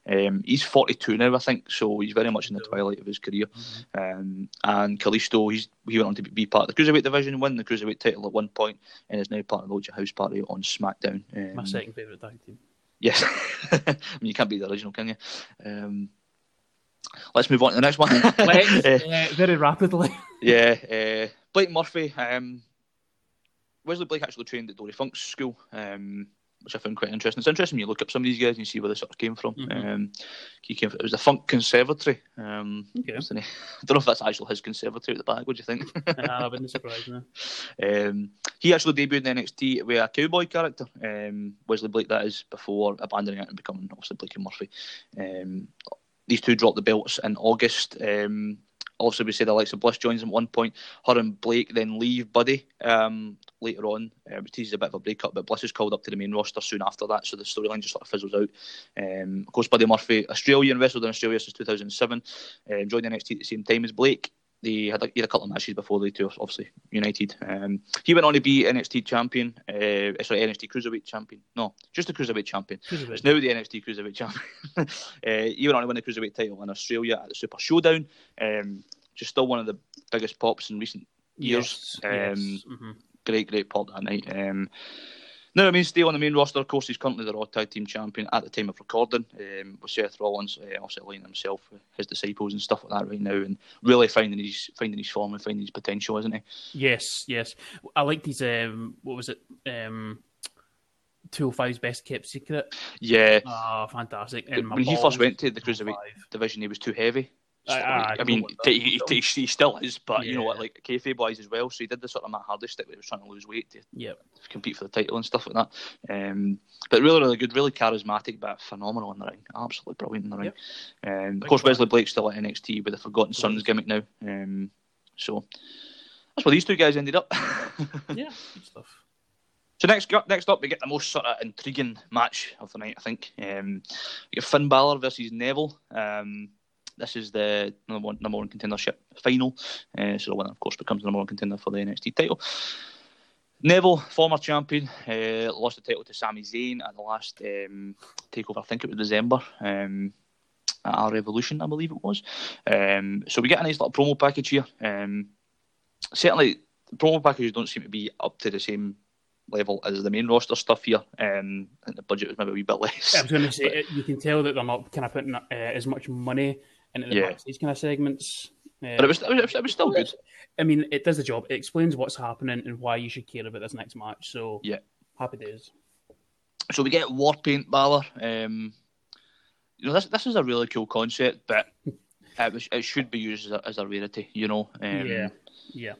Um, he's 42 now, I think, so he's very much in the twilight of his career. Mm-hmm. Um, and Kalisto, he's, he went on to be part of the Cruiserweight division, win the Cruiserweight title at one point, and is now part of the Lucha House Party on SmackDown. Um, My second favourite tag team. Yes. I mean, you can't be the original, can you? Um, Let's move on to the next one. Let's, uh, very rapidly. yeah, uh, Blake Murphy. Um, Wesley Blake actually trained at Dory Funk's school, um, which I found quite interesting. It's interesting when you look up some of these guys and you see where they sort of came from. Mm-hmm. Um, he came from, it was the Funk Conservatory. Um, okay. I don't know if that's actually his conservatory at the back. What do you think? I wouldn't surprise me. Um, he actually debuted in NXT with a cowboy character, um, Wesley Blake, that is, before abandoning it and becoming obviously Blake and Murphy. These two dropped the belts in August. Um, also, we said Alexa Bliss joins at one point. Her and Blake then leave Buddy um, later on. Uh, it teases a bit of a breakup, but Bliss is called up to the main roster soon after that, so the storyline just sort of fizzles out. Um, of course, Buddy Murphy, Australian, wrestled in Australia since 2007, um, joined NXT at the same time as Blake. They had a, he had a couple of matches before they two obviously united. Um, he went on to be NXT champion, uh, sorry NXT cruiserweight champion. No, just the cruiserweight champion. Cruiserweight. It's now the NXT cruiserweight champion. uh, he went on to win the cruiserweight title in Australia at the Super Showdown. Um, just still one of the biggest pops in recent years. Yes, um, yes. Mm-hmm. Great, great pop that night. Um, no, I mean, stay on the main roster. Of course, he's currently the Raw Tag Team Champion at the time of recording, um, with Seth Rollins, uh, also aligning himself with his disciples and stuff like that right now, and really finding his finding his form and finding his potential, isn't he? Yes, yes. I liked his um, what was it? Um, 205's best kept secret. Yeah. Oh, fantastic. And when he first went to the cruiserweight division, he was too heavy. I, I, I, mean, he, he, he, still is, but yeah. you know what, like kayfabe wise as well. So he did the sort of Matt Hardy stick where he was trying to lose weight to yep. compete for the title and stuff like that. Um, but really, really good, really charismatic, but phenomenal in the ring. Absolutely brilliant in the ring. Yep. Um, of course, Wesley Blake's still at NXT with the Forgotten Sons gimmick now. Um, so that's where these two guys ended up. yeah, good stuff. So next next up, we get the most sort of intriguing match of the night, I think. Um, we get Finn Balor versus Neville. Um, this is the number one, number one contendership final. Uh, so the winner, of course, becomes the number one contender for the NXT title. Neville, former champion, uh, lost the title to Sami Zayn at the last um, takeover. I think it was December um, at our Revolution, I believe it was. Um, so we get a nice little promo package here. Um, certainly, the promo packages don't seem to be up to the same level as the main roster stuff here. Um, and the budget was maybe a wee bit less. I was going to say, but, you can tell that they're not kind of putting uh, as much money into the yeah. backstage kind of segments. Uh, but it was, it was, it was still good. I mean, it does the job. It explains what's happening and why you should care about this next match. So yeah, happy days. So we get Warpaint Balor. Um, you know, this this is a really cool concept, but it, was, it should be used as a, as a rarity. You know. Um, yeah. Yeah.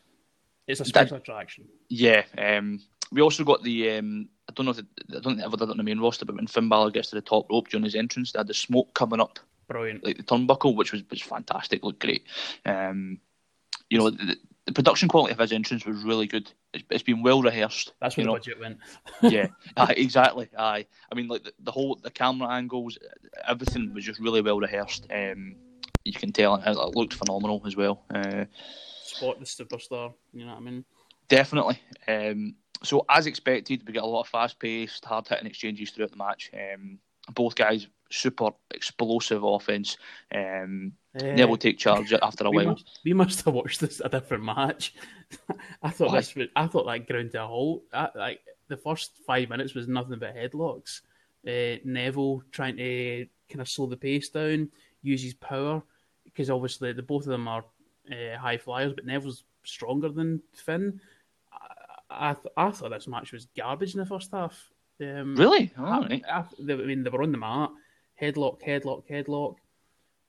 It's a special that, attraction. Yeah. Um, we also got the. Um, I don't know if it, I don't think they ever did it on the main roster, but when Finn Balor gets to the top rope during his entrance, they had the smoke coming up Brilliant. Like the turnbuckle, which was, was fantastic, looked great. Um, you know, the, the, production quality of his entrance was really good. it's, it's been well rehearsed. That's where the know. budget went. yeah, aye, exactly. Aye, I mean, like the, the, whole the camera angles, everything was just really well rehearsed. Um, you can tell it, it looked phenomenal as well. Uh, Spot the superstar. You know what I mean? Definitely. Um, so as expected, we get a lot of fast-paced, hard-hitting exchanges throughout the match. Um, both guys super explosive offense. Um, uh, Neville take charge after a we while. Must, we must have watched this a different match. I thought Why? this. I thought that ground to a halt. I, like the first five minutes was nothing but headlocks. Uh, Neville trying to kind of slow the pace down, use his power because obviously the both of them are uh, high flyers, but Neville's stronger than Finn. I, I, th- I thought this match was garbage in the first half. Um, really? I, I, I, mean, they were on the mat headlock, headlock, headlock.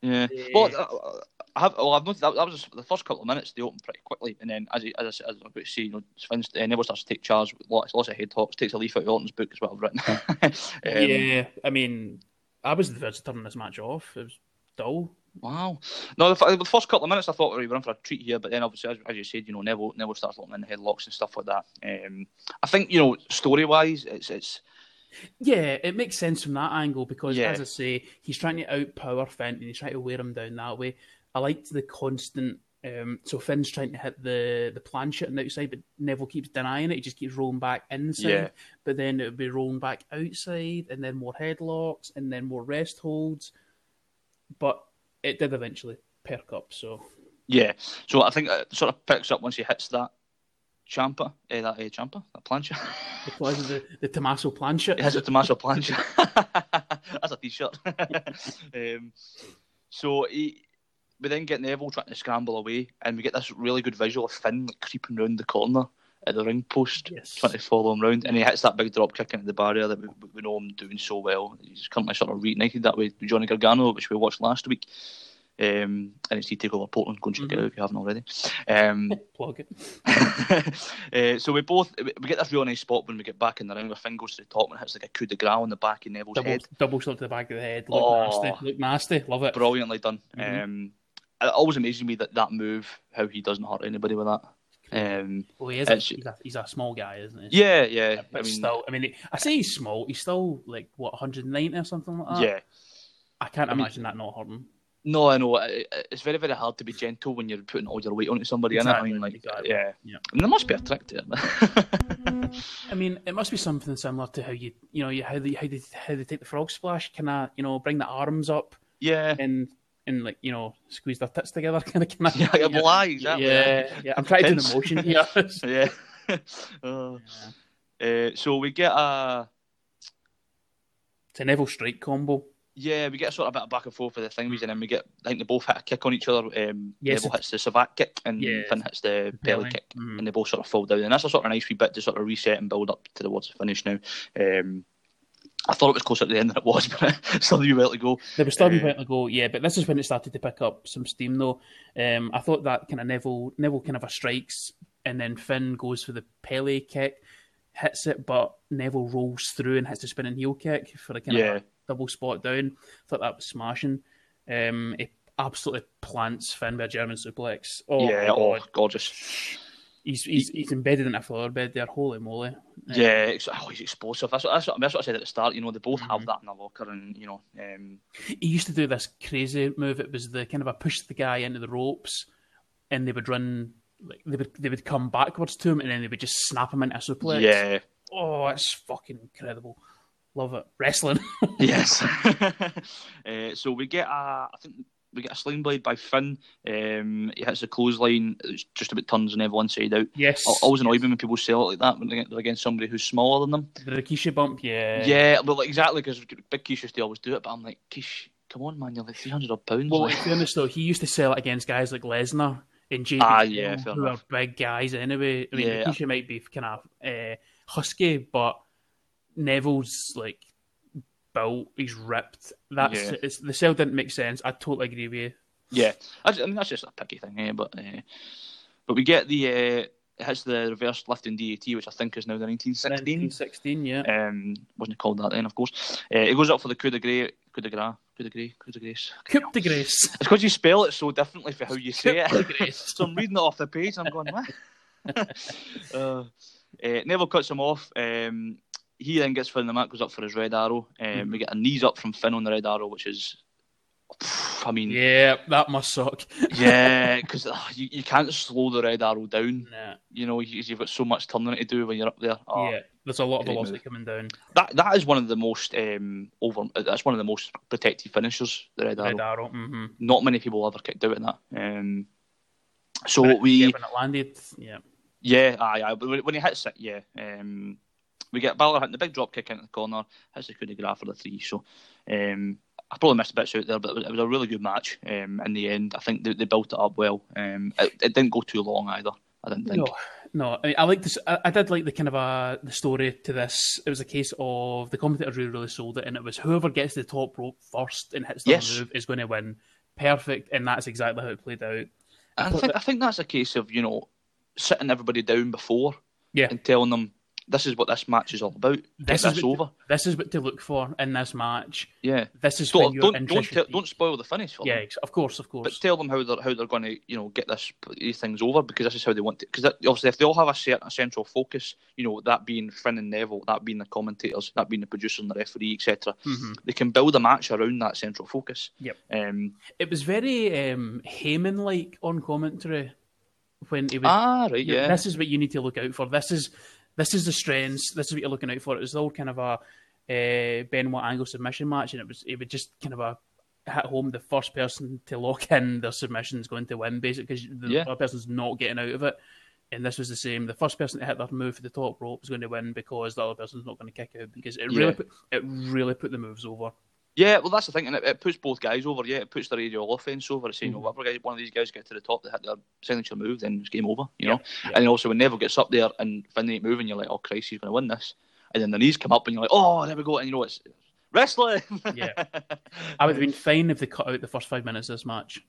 Yeah. Uh, well, I have. Well, I've noticed that, that was the first couple of minutes. They opened pretty quickly, and then as, he, as, I, as I'm about to see, you know, Vince uh, Neville starts to take charge. Lots, lots of headlocks. Takes a leaf out of Orton's book, is what I've written. um, yeah, I mean, I was the first to turn this match off. It was dull. Wow. No, the, the, first couple of minutes I thought we were in for a treat here, but then obviously, as, as you said, you know, Neville Neville starts looking in headlocks and stuff like that. Um, I think you know, story wise, it's it's yeah, it makes sense from that angle because, yeah. as I say, he's trying to outpower Finn and he's trying to wear him down that way. I liked the constant. Um, so Finn's trying to hit the the plancha on the outside, but Neville keeps denying it. He just keeps rolling back inside, yeah. but then it would be rolling back outside, and then more headlocks, and then more rest holds. But it did eventually perk up. So yeah, so I think it sort of picks up once he hits that Ciampa, eh, that eh, Ciampa, that plancha. the, the, the Tommaso plancha. It has a Tommaso plancha. That's a t-shirt. um, so he, we then get Neville trying to scramble away, and we get this really good visual of Finn like, creeping round the corner at the ring post, yes. trying to follow him round, and he hits that big drop kick into the barrier that we, we know him doing so well. He's currently sort of reignited that way with Johnny Gargano, which we watched last week. Um, NXT Takeover Portland. Go and check mm-hmm. it out if you haven't already. Um, Plug it. uh, so we both we get this really nice spot when we get back in the ring. Where Finn goes to the top and hits like a coup de grace on the back of Neville's double, head. Double shot to the back of the head. Look oh, nasty. Look nasty. Love it. Brilliantly done. Mm-hmm. Um, it always amazes me that that move, how he doesn't hurt anybody with that. Um, well, he is. A, he's, a, he's a small guy, isn't he? Yeah, yeah. But I mean, still, I mean, I say he's small. He's still like what 190 or something like that. Yeah. I can't I imagine mean, that not hurting. No, I know. It's very, very hard to be gentle when you're putting all your weight onto somebody, exactly. I mean, like, exactly. yeah. yeah. And there must be a trick to it. I mean, it must be something similar to how you, you know, you, how they, how they, how they take the frog splash. Can I, you know, bring the arms up? Yeah. And and like you know squeeze their tits together, kind of. Kind of yeah, yeah, well, aye, exactly. yeah, yeah. I'm trying to do the motion here. yeah. Uh, yeah. Uh, so we get a. It's a Neville strike combo. Yeah, we get a sort of bit of back and forth with the things, and then we get. I think they both hit a kick on each other. Um, yes, Neville hits the Savate kick, and yes. Finn hits the belly kick, mm. and they both sort of fall down. And that's a sort of nice wee bit to sort of reset and build up to the towards the finish now. Um, I thought it was closer to the end than it was, but still a well to go. There was still a uh, well to go, yeah. But this is when it started to pick up some steam, though. Um, I thought that kind of Neville, Neville kind of a strikes, and then Finn goes for the Pele kick, hits it, but Neville rolls through and hits the spinning heel kick for a kind yeah. of double spot down. I thought that was smashing. Um, it absolutely plants Finn with a German suplex. Oh, yeah, oh, gorgeous. He's, he's, he's embedded in a flower bed there. Holy moly! Yeah, it's, oh, he's explosive. That's what, that's, what, that's what I said at the start. You know, they both mm-hmm. have that in the locker, and you know, um... he used to do this crazy move. It was the kind of a push the guy into the ropes, and they would run like they would they would come backwards to him, and then they would just snap him into a suplex. Yeah. Oh, it's fucking incredible. Love it. Wrestling. yes. uh, so we get a, I think we get a sling blade by Finn. Um, he hits the clothesline. It's just about turns and everyone side out. Yes. I always annoy me when people sell it like that when they're against somebody who's smaller than them. The Rikishi bump, yeah. Yeah, well, like, exactly because Big Kish used to always do it, but I'm like, Kish, come on, man, you're like 300 pounds. Well, like. fairness though, he used to sell it against guys like Lesnar and JBL, ah, yeah, who enough. are big guys anyway. I mean, yeah. Rikishi might be kind of uh, husky, but Neville's like built, he's ripped. That's yeah. the sell didn't make sense. I totally agree with you. Yeah, I, I mean that's just a picky thing, eh? But uh, but we get the uh, it has the reverse lifting DDT, which I think is now the 1916. 1916, yeah. Um, wasn't called that then, of course. Uh, it goes up for the coup de grace, coup de grace, coup de grace, coup de grace. Coup de grace. It's because you spell it so differently for how you say it. so I'm reading it off the page and I'm going, what? uh, uh, Neville cuts him off. Um, he then gets Finn the mat, goes up for his red arrow. Um, mm. We get a knees up from Finn on the red arrow, which is I mean, yeah, that must suck. yeah, because uh, you, you can't slow the red arrow down. Nah. You know, because you, have got so much turning to do when you're up there. Oh, yeah, there's a lot of velocity move. coming down. That that is one of the most um, over. That's one of the most protected finishers. The red, arrow. red arrow. arrow. Mm-hmm. Not many people ever kicked out in that. Um, so it, we yeah, when it landed, yeah, yeah, aye, aye. But when he hits it, yeah. Um, we get Balor hitting the big drop kick into the corner, hits the coup de grace for the three. So um, I probably missed a bits out there, but it was, a really good match um, in the end. I think they, they built it up well. Um, it, it, didn't go too long either. I didn't think. No, no. I, mean, I like this. I, I, did like the kind of uh, the story to this. It was a case of the commentators really, really sold it, and it was whoever gets the top rope first and hits the yes. move is going to win. Perfect, and that's exactly how it played out. I, I think. I think that's a case of you know sitting everybody down before, yeah, and telling them this is what this match is all about. This Get is this over. this is what to look for in this match. Yeah, this is don't don't don't, tell, don't, spoil the finish for yeah, them. of course, of course. But tell them how they're how they're going to you know get this these things over because this is how they want to. Because obviously, if they all have a certain a central focus, you know that being Finn and Neville, that being the commentators, that being the producer and the referee, etc., mm-hmm. they can build a match around that central focus. Yep. Um, it was very um, Heyman like on commentary when he was. Ah, right, yeah. This is what you need to look out for. This is this is the strengths. This is what you're looking out for. It was all kind of a uh, Benoit angle submission match, and it was it would just kind of a hit home the first person to lock in their submission is going to win, basically, because the yeah. other person's not getting out of it. And this was the same. The first person to hit that move for the top rope was going to win because the other person's not going to kick out because it really put, it really put the moves over. Yeah, well, that's the thing, and it, it, puts both guys over. Yeah, it puts the radio offense over. Saying, mm-hmm. whatever guy, one of these guys get to the top, they hit their signature move, then it's game over. You yeah. know, yeah. and also when Neville gets up there and Finn ain't moving, you're like, oh Christ, he's going to win this. And then the knees come up, and you're like, oh, there we go, and you know it's wrestling. yeah, I would have been fine if they cut out the first five minutes of this match.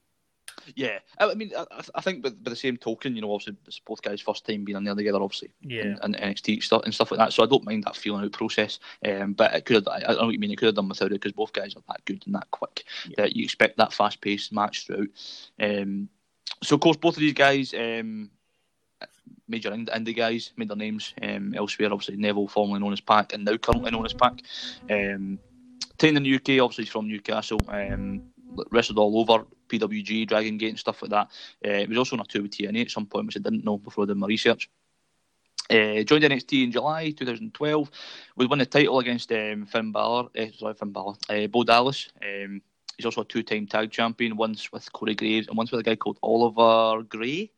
Yeah, I mean, I, I think by, by, the same token, you know, obviously it's both guys' first time being in there together, obviously, yeah, and, NXT stuff and stuff like that. So I don't mind that feeling out process. Um, but it could I, I don't know what you mean. It could have done without it because both guys are that good and that quick yeah. that you expect that fast paced match throughout. Um, so of course, both of these guys. Um, major indie guys made their names um, elsewhere. Obviously, Neville, formerly known as PAC, and now currently known as PAC. Um, trained in the UK, obviously from Newcastle. Um, wrestled all over PWG, Dragon Gate, and stuff like that. Uh, he was also on a tour with TNA at some point, which I didn't know before I did my research. Uh, joined NXT in July 2012. We won the title against um, Finn Balor, uh, sorry, Finn Balor, uh, Bo Dallas. Um, he's also a two-time tag champion, once with Corey Graves and once with a guy called Oliver Grey,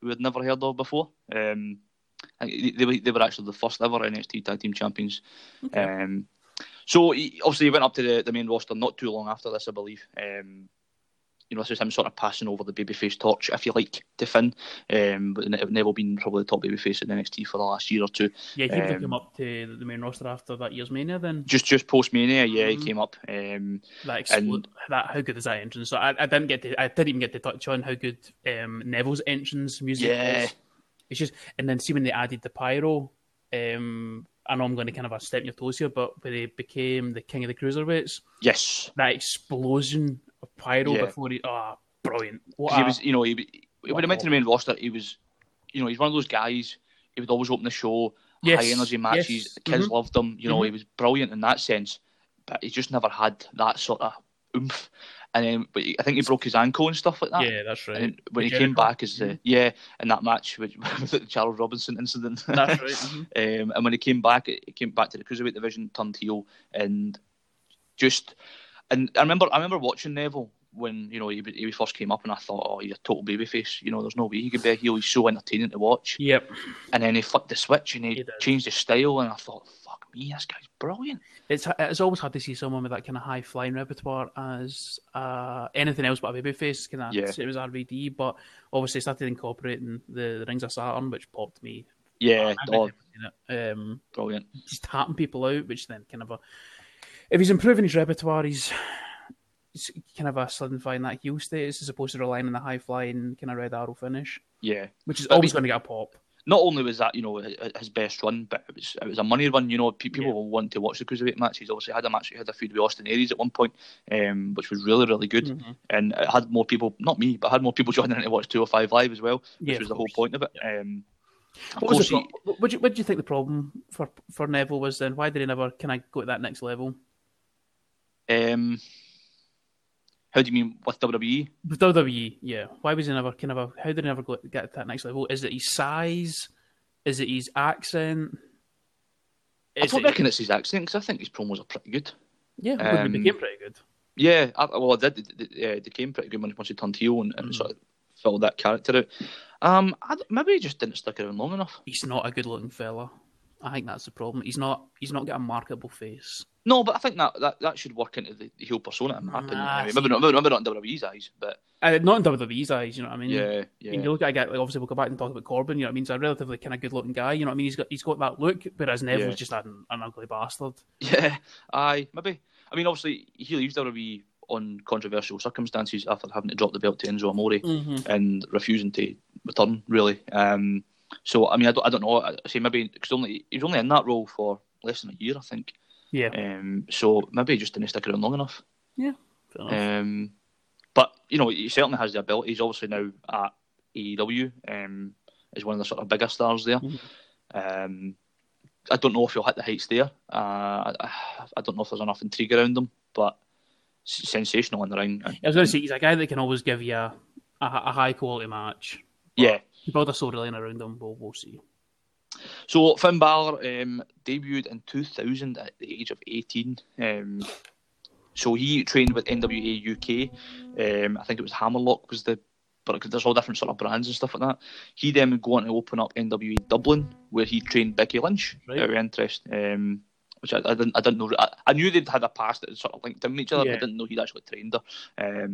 who I'd never heard of before. Um, they, were, they were actually the first ever NXT tag team champions. Okay. Um, so he, obviously he went up to the, the main roster not too long after this, I believe. Um, you know, this is him sort of passing over the babyface torch, if you like, to Finn. Um, but Neville been probably the top babyface in NXT for the last year or two. Yeah, he um, came up to the main roster after that year's Mania then? Just just post Mania, yeah, mm-hmm. he came up. Um, that, expl- and, that How good is that entrance? So I, I didn't get to, I didn't even get to touch on how good um, Neville's entrance music yeah. is. It's just, and then see when they added the pyro, um, I know I'm going to kind of step your toes here, but when he became the king of the cruiserweights, yes, that explosion of pyro yeah. before he, oh, brilliant! What he was, you know, he, he when he went to the main roster, he was, you know, he's one of those guys. He would always open the show, yes. high energy matches. Yes. Kids mm-hmm. loved him. You know, mm-hmm. he was brilliant in that sense, but he just never had that sort of oomph. And then, but I think he broke his ankle and stuff like that. Yeah, that's right. And when he came back as uh, yeah, in that match with, with the Charles Robinson incident. That's right. Mm-hmm. um, and when he came back, he came back to the cruiserweight division, turned heel, and just. And I remember, I remember watching Neville when you know he, he first came up, and I thought, oh, he's a total babyface. You know, there's no way he could be a heel. He's so entertaining to watch. Yep. And then he flipped the switch and he, he changed his style, and I thought, me, this guy's brilliant. It's it's always hard to see someone with that kind of high flying repertoire as uh, anything else but a babyface. Kind of, yeah. it was RVD, but obviously started incorporating the, the Rings of Saturn, which popped me. Yeah, um, brilliant. Just tapping people out, which then kind of a. If he's improving his repertoire, he's it's kind of a solidifying that heel status as opposed to relying on the high flying kind of red arrow finish. Yeah, which is always going to get a pop not only was that you know his best run, but it was it was a money run. You know, people yeah. will want to watch the cruiserweight match. He's obviously had a match. He had a feud with Austin Aries at one point, um, which was really really good, mm-hmm. and it had more people, not me, but had more people joining in to watch 205 live as well, which yeah, was the whole point of it. Yeah. Um, what, was what, do you, what do you think the problem for for Neville was then? Why did he never Can I go to that next level? Um, how do you mean with WWE? With WWE, yeah. Why was he never kind of a? How did he never go, get to that next level? Is it his size? Is it his accent? Is I don't it... reckon it's his accent because I think his promos are pretty good. Yeah, um, became pretty good. Yeah, I, well, I did. They, they came pretty good once he turned heel and, and mm. sort of filled that character out. Um, I, maybe he just didn't stick around long enough. He's not a good-looking fella. I think that's the problem. He's not. He's not got a marketable face. No, but I think that that, that should work into the, the heel persona, in my opinion. I mean, maybe, not, maybe, maybe not in WWE's eyes, but uh, not in WWE's eyes. You know what I mean? Yeah, yeah. I mean, you look at a guy like obviously we'll go back and talk about Corbin. You know what I mean? He's a relatively kind of good-looking guy. You know what I mean? He's got he's got that look, whereas Neville's yeah. just an, an ugly bastard. Yeah, aye, maybe. I mean, obviously he leaves WWE on controversial circumstances after having to drop the belt to Enzo Amore mm-hmm. and refusing to return. Really. Um, so I mean, I don't, I don't know. I say maybe because only he was only in that role for less than a year, I think. Yeah. Um, so maybe he just didn't stick around long enough. Yeah. Um, but you know, he certainly has the ability. He's obviously now at AEW. Um, is one of the sort of bigger stars there. Mm-hmm. Um, I don't know if he'll hit the heights there. Uh, I, I, don't know if there's enough intrigue around him, but sensational in the ring. I was going to say he's a guy that can always give you a, a, a high quality match. Yeah, you build a storyline around him. We'll, we'll see. So Finn Balor um, debuted in 2000 at the age of 18. Um, so he trained with NWA UK. Um, I think it was Hammerlock was the, but there's all different sort of brands and stuff like that. He then would go on to open up NWA Dublin, where he trained Becky Lynch. Right. Out of interest. Um, which I, I, didn't I didn't know. I, I, knew they'd had a past that sort of linked in each other, yeah. but I didn't know he'd actually trained her.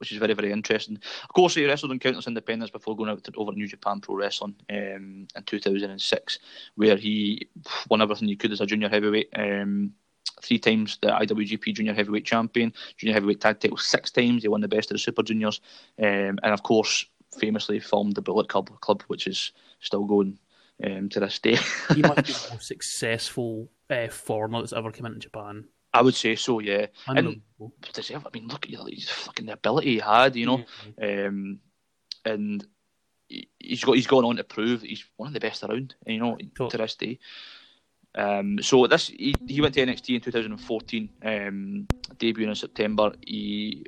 Which is very, very interesting. Of course, he wrestled in Countless Independence before going out to, over New Japan Pro Wrestling um, in 2006, where he won everything he could as a junior heavyweight. Um, three times the IWGP Junior Heavyweight Champion, Junior Heavyweight Tag Title six times. He won the best of the Super Juniors, um, and of course, famously formed the Bullet Club, club which is still going um, to this day. he must be the most successful uh, foreigner that's ever come into Japan. I would say so, yeah. And I mean, look at he's fucking the ability he had, you know, um, and he's got he's gone on to prove he's one of the best around, you know, totally. to this day. Um, so this he, he went to NXT in 2014, um, debuting in September. He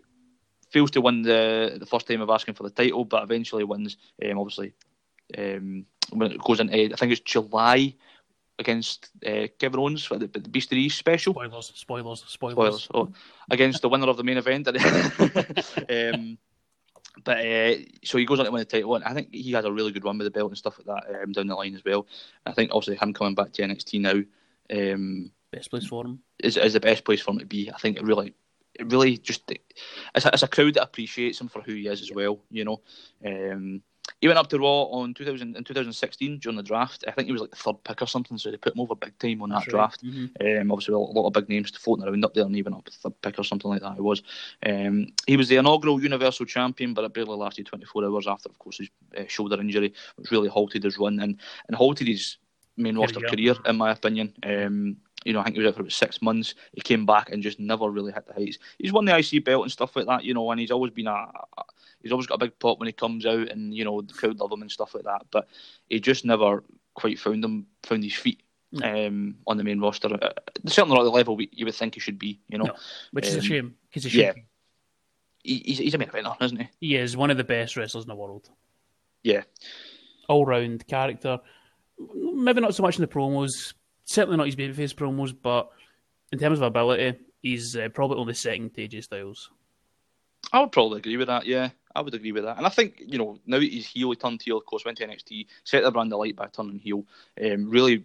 fails to win the the first time of asking for the title, but eventually wins. Um, obviously, um, when it goes into I think it's July against uh, Kevin Owens for the, the Beast of the East special. Spoilers, spoilers, spoilers. Spoilers. Oh, against the winner of the main event. um, but uh, so he goes on to win the title, and I think he has a really good run with the belt and stuff like that um, down the line as well. I think obviously him coming back to NXT now, um, best place for him is, is the best place for him to be. I think it really, it really just it's a, it's a crowd that appreciates him for who he is as well. You know, um, he went up to Raw on 2000 in 2016 during the draft. I think he was like the third pick or something, so they put him over big time on that draft. Mm-hmm. Um, obviously, a lot of big names floating around up there, and he went up third pick or something like that. He was. Um, he was the inaugural Universal Champion, but it barely lasted 24 hours after, of course, his uh, shoulder injury, which really halted his run and, and halted his main roster career, in my opinion. Um, you know, I think he was out for about six months. He came back and just never really hit the heights. He's won the IC belt and stuff like that, you know, and he's always been a, a he's always got a big pop when he comes out, and you know the crowd love him and stuff like that. But he just never quite found him, found his feet. No. Um, on the main roster, uh, certainly not the level we, you would think he should be. You know, no, which is a um, shame because he yeah, he's, he's a main eventer, isn't he? He is one of the best wrestlers in the world. Yeah, all round character. Maybe not so much in the promos. Certainly not his babyface promos, but in terms of ability, he's uh, probably only second to AJ Styles. I would probably agree with that. Yeah, I would agree with that. And I think, you know, now he's heel, he turned heel, of course, went to NXT, set the brand alight by turning heel, um, really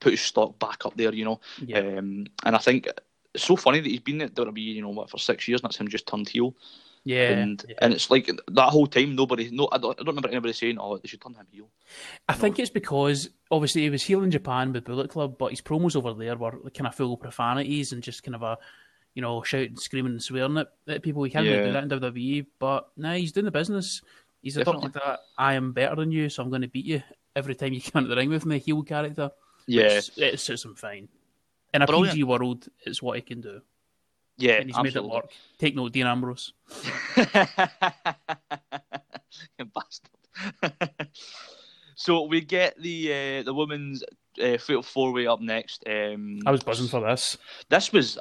put his stock back up there, you know. Yeah. Um, and I think it's so funny that he's been at WWE, you know, what, for six years, and that's him just turned heel. Yeah, and yeah. and it's like that whole time nobody no I don't, I don't remember anybody saying oh they should turn him heel. I think it's because obviously he was heel in Japan with Bullet Club, but his promos over there were kind of full of profanities and just kind of a you know, shouting, screaming, and swearing at, at people. He can't yeah. really do that in WWE, but now nah, he's doing the business. He's adopted that I am better than you, so I'm going to beat you every time you come into the ring with me. Heel character. Yeah, it suits him fine. In a Brilliant. PG world, it's what he can do. Yeah, and he's absolutely. made it work. Take note, Dean Ambrose. bastard. so we get the uh, the women's uh, fatal four way up next. Um, I was buzzing for this. This was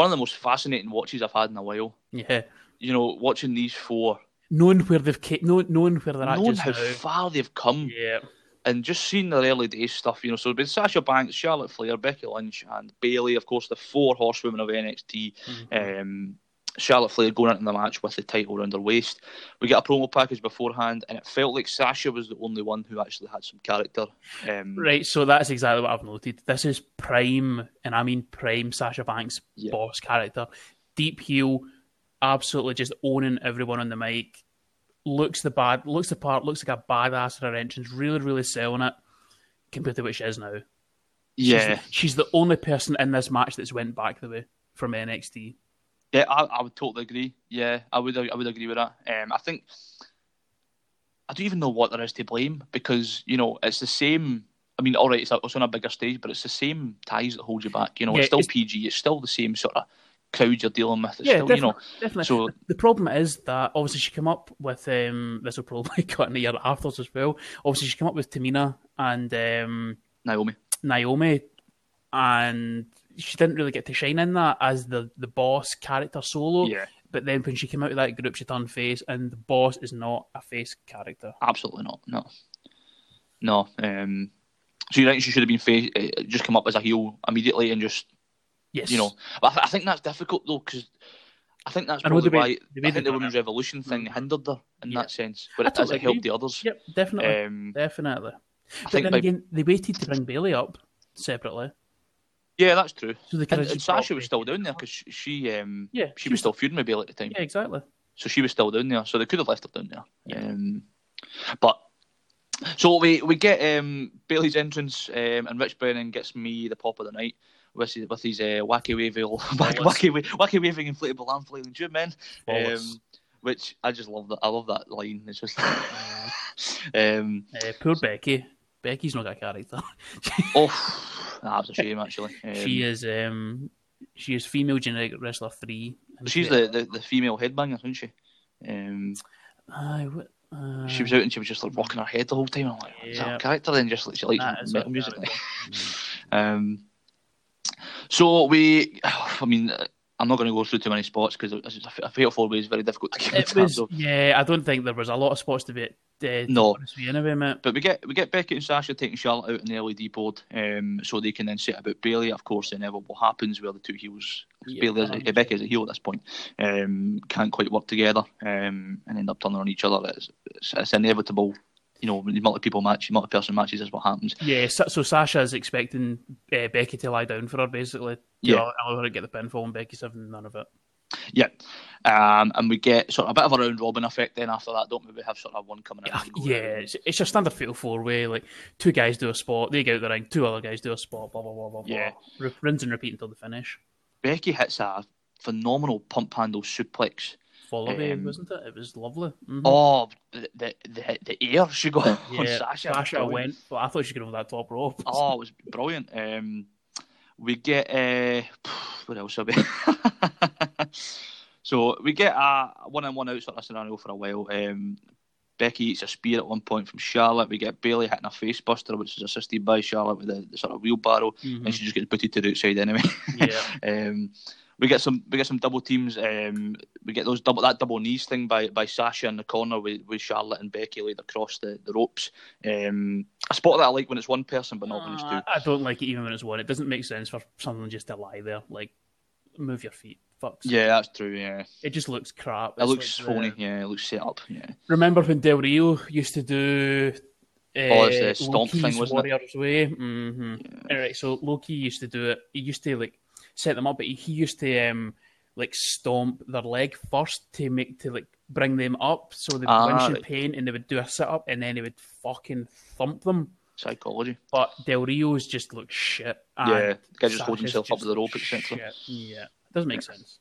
one of the most fascinating watches I've had in a while. Yeah, you know, watching these four, knowing where they've ca- knowing, knowing where they're knowing at, how now. far they've come. Yeah. And just seeing the early days stuff, you know, so it's been Sasha Banks, Charlotte Flair, Becky Lynch, and Bayley, of course, the four horsewomen of NXT. Mm-hmm. Um, Charlotte Flair going into the match with the title around her waist. We get a promo package beforehand, and it felt like Sasha was the only one who actually had some character. Um, right, so that's exactly what I've noted. This is prime, and I mean prime Sasha Banks yeah. boss character. Deep heel, absolutely just owning everyone on the mic. Looks the bad, looks the part, looks like a badass at her entrance. Really, really selling it compared to what she is now. Yeah, she's the, she's the only person in this match that's went back the way from NXT. Yeah, I, I would totally agree. Yeah, I would I would agree with that. Um, I think I don't even know what there is to blame because you know it's the same. I mean, all right, it's, it's on a bigger stage, but it's the same ties that hold you back. You know, yeah, it's still it's, PG. It's still the same sort of crowd you're dealing with. It's yeah, still, you know, definitely. So the problem is that obviously she came up with um, this will probably cut in the year afterwards as well. Obviously, she came up with Tamina and um, Naomi. Naomi, and she didn't really get to shine in that as the the boss character solo. Yeah. But then when she came out of that group, she turned face, and the boss is not a face character. Absolutely not. No. No. Um, so you think she should have been face, uh, just come up as a heel immediately and just, yes, you know. But I, I think that's difficult though because I think that's probably why I think the women's revolution thing mm. hindered her in yeah. that sense, but it totally helped the others. Yep, definitely, um, definitely. I but then by... again, they waited to bring Bayley up separately. Yeah, that's true. So and, and Sasha was still down there because she, she, um, yeah, she, she was, still feuding with Bayley at the time. Yeah, exactly. So she was still down there, so they could have left her down there. Yeah. Um, but so we we get um, Bayley's entrance, um, and Rich Brennan gets me the pop of the night with his, with his uh, wacky waving, wacky, wacky, wacky waving inflatable arm flailing tube man. Um, which I just love that. I love that line. It's just um, uh, poor Becky. Becky's not got a character. oh, that's a shame, actually. Um, she is um, she is female generic wrestler three. She's the, the, the female headbanger, isn't she? Um, uh, uh, she was out and she was just like rocking her head the whole time. I'm like, yeah. is that a character? Then just like she likes metal music. um, so we, I mean, I'm not going to go through too many spots because a fatal four way is very difficult to keep it was, of. Yeah, I don't think there was a lot of spots to be. Uh, no, anyway, mate. But we get we get Becky and Sasha taking Charlotte out in the LED board, um, so they can then set about Bayley. Of course, the inevitable happens where the two heels, yeah, Bayley is a, Becky is a heel at this point, um, can't quite work together, um, and end up turning on each other. It's, it's, it's inevitable you know, multi people match, multi person matches is what happens. Yeah, so, so Sasha is expecting uh, Becky to lie down for her, basically. Yeah. Her to get the pinfall, and Becky's having none of it. Yeah. Um, and we get sort of a bit of a round robin effect then after that, don't we? We have sort of one coming in. Yeah, it's, it's your standard fatal four way. Like two guys do a spot, they get out the ring, two other guys do a spot, blah, blah, blah, blah, yeah. blah. Rinse and repeat until the finish. Becky hits a phenomenal pump handle suplex follow um, wasn't it? It was lovely. Mm-hmm. Oh, the, the the air she got yeah, on Sasha. Sasha went, but I thought she could have that top rope. Oh, it was brilliant. Um, we get uh, what else are we? so we get a one on one out sort of scenario for a while. Um, Becky eats a spear at one point from Charlotte. We get Bayley hitting a facebuster, which is assisted by Charlotte with the sort of wheelbarrow, mm-hmm. and she just gets booted to the outside anyway. Yeah. um, we get some we get some double teams. Um, we get those double that double knees thing by, by Sasha in the corner with, with Charlotte and Becky laid across the, the ropes. Um, a spot that I like when it's one person, but not uh, when it's two. I don't like it even when it's one. It doesn't make sense for someone just to lie there. Like, move your feet. Fucks. Yeah, that's true. Yeah, it just looks crap. It's it looks like phony. The... Yeah, it looks set up. Yeah. Remember when Del Rio used to do uh, oh, it's the stomp thing, wasn't Warriors it? Way. Mm-hmm. Yeah. All right, so Loki used to do it. He used to like set them up, but he, used to um, like stomp their leg first to make to like bring them up so they would ah, winch in pain and they would do a sit up and then he would fucking thump them. Psychology. But Del Rio's just looks shit. Yeah, the guy just holds himself up to the rope, etc. Yeah, doesn't make sense.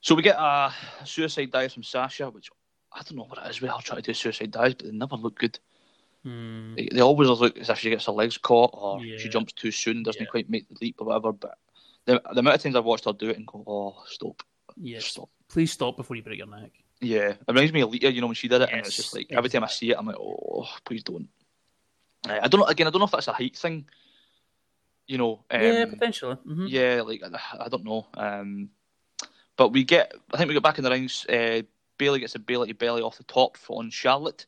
So we get a suicide dive from Sasha, which I don't know what it is. We all try to do suicide dives, but they never look good. Hmm. They, they, always look as if she gets her legs caught or yeah. she jumps too soon, doesn't yeah. quite make the leap or whatever. But the, the amount of times I've watched her do it and go, oh, stop. Yes. Stop. Please stop before you break your neck. Yeah. It reminds me of Lita, you know, when she did it, yes. and it's just like, every time I see it, I'm like, oh, please don't. Uh, I don't know, again, I don't know if that's a height thing. You know, um, yeah, potentially. Mm-hmm. Yeah, like I, don't know. Um, but we get, I think we get back in the rings. Uh, Bayley gets a Bayley to belly off the top on Charlotte.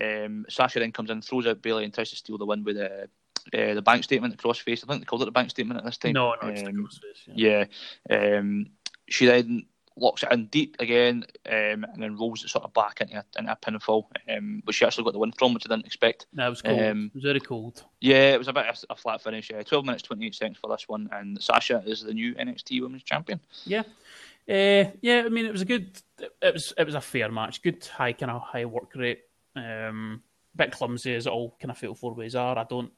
Um, Sasha then comes in, throws out Bayley, and tries to steal the win with a uh, the bank statement, the crossface. I think they called it the bank statement at this time. No, no, um, Yeah. yeah. Um, she then locks it in deep again, um, and then rolls it sort of back into a, into a pinfall, um, which she actually got the win from, which I didn't expect. That was cold. Um, it was very cold. Yeah, it was a bit of a flat finish. Yeah, twelve minutes twenty eight seconds for this one, and Sasha is the new NXT Women's Champion. Yeah. Uh, yeah, I mean it was a good, it was it was a fair match, good high kind of high work rate, um, bit clumsy as all kind of fatal four ways are. I don't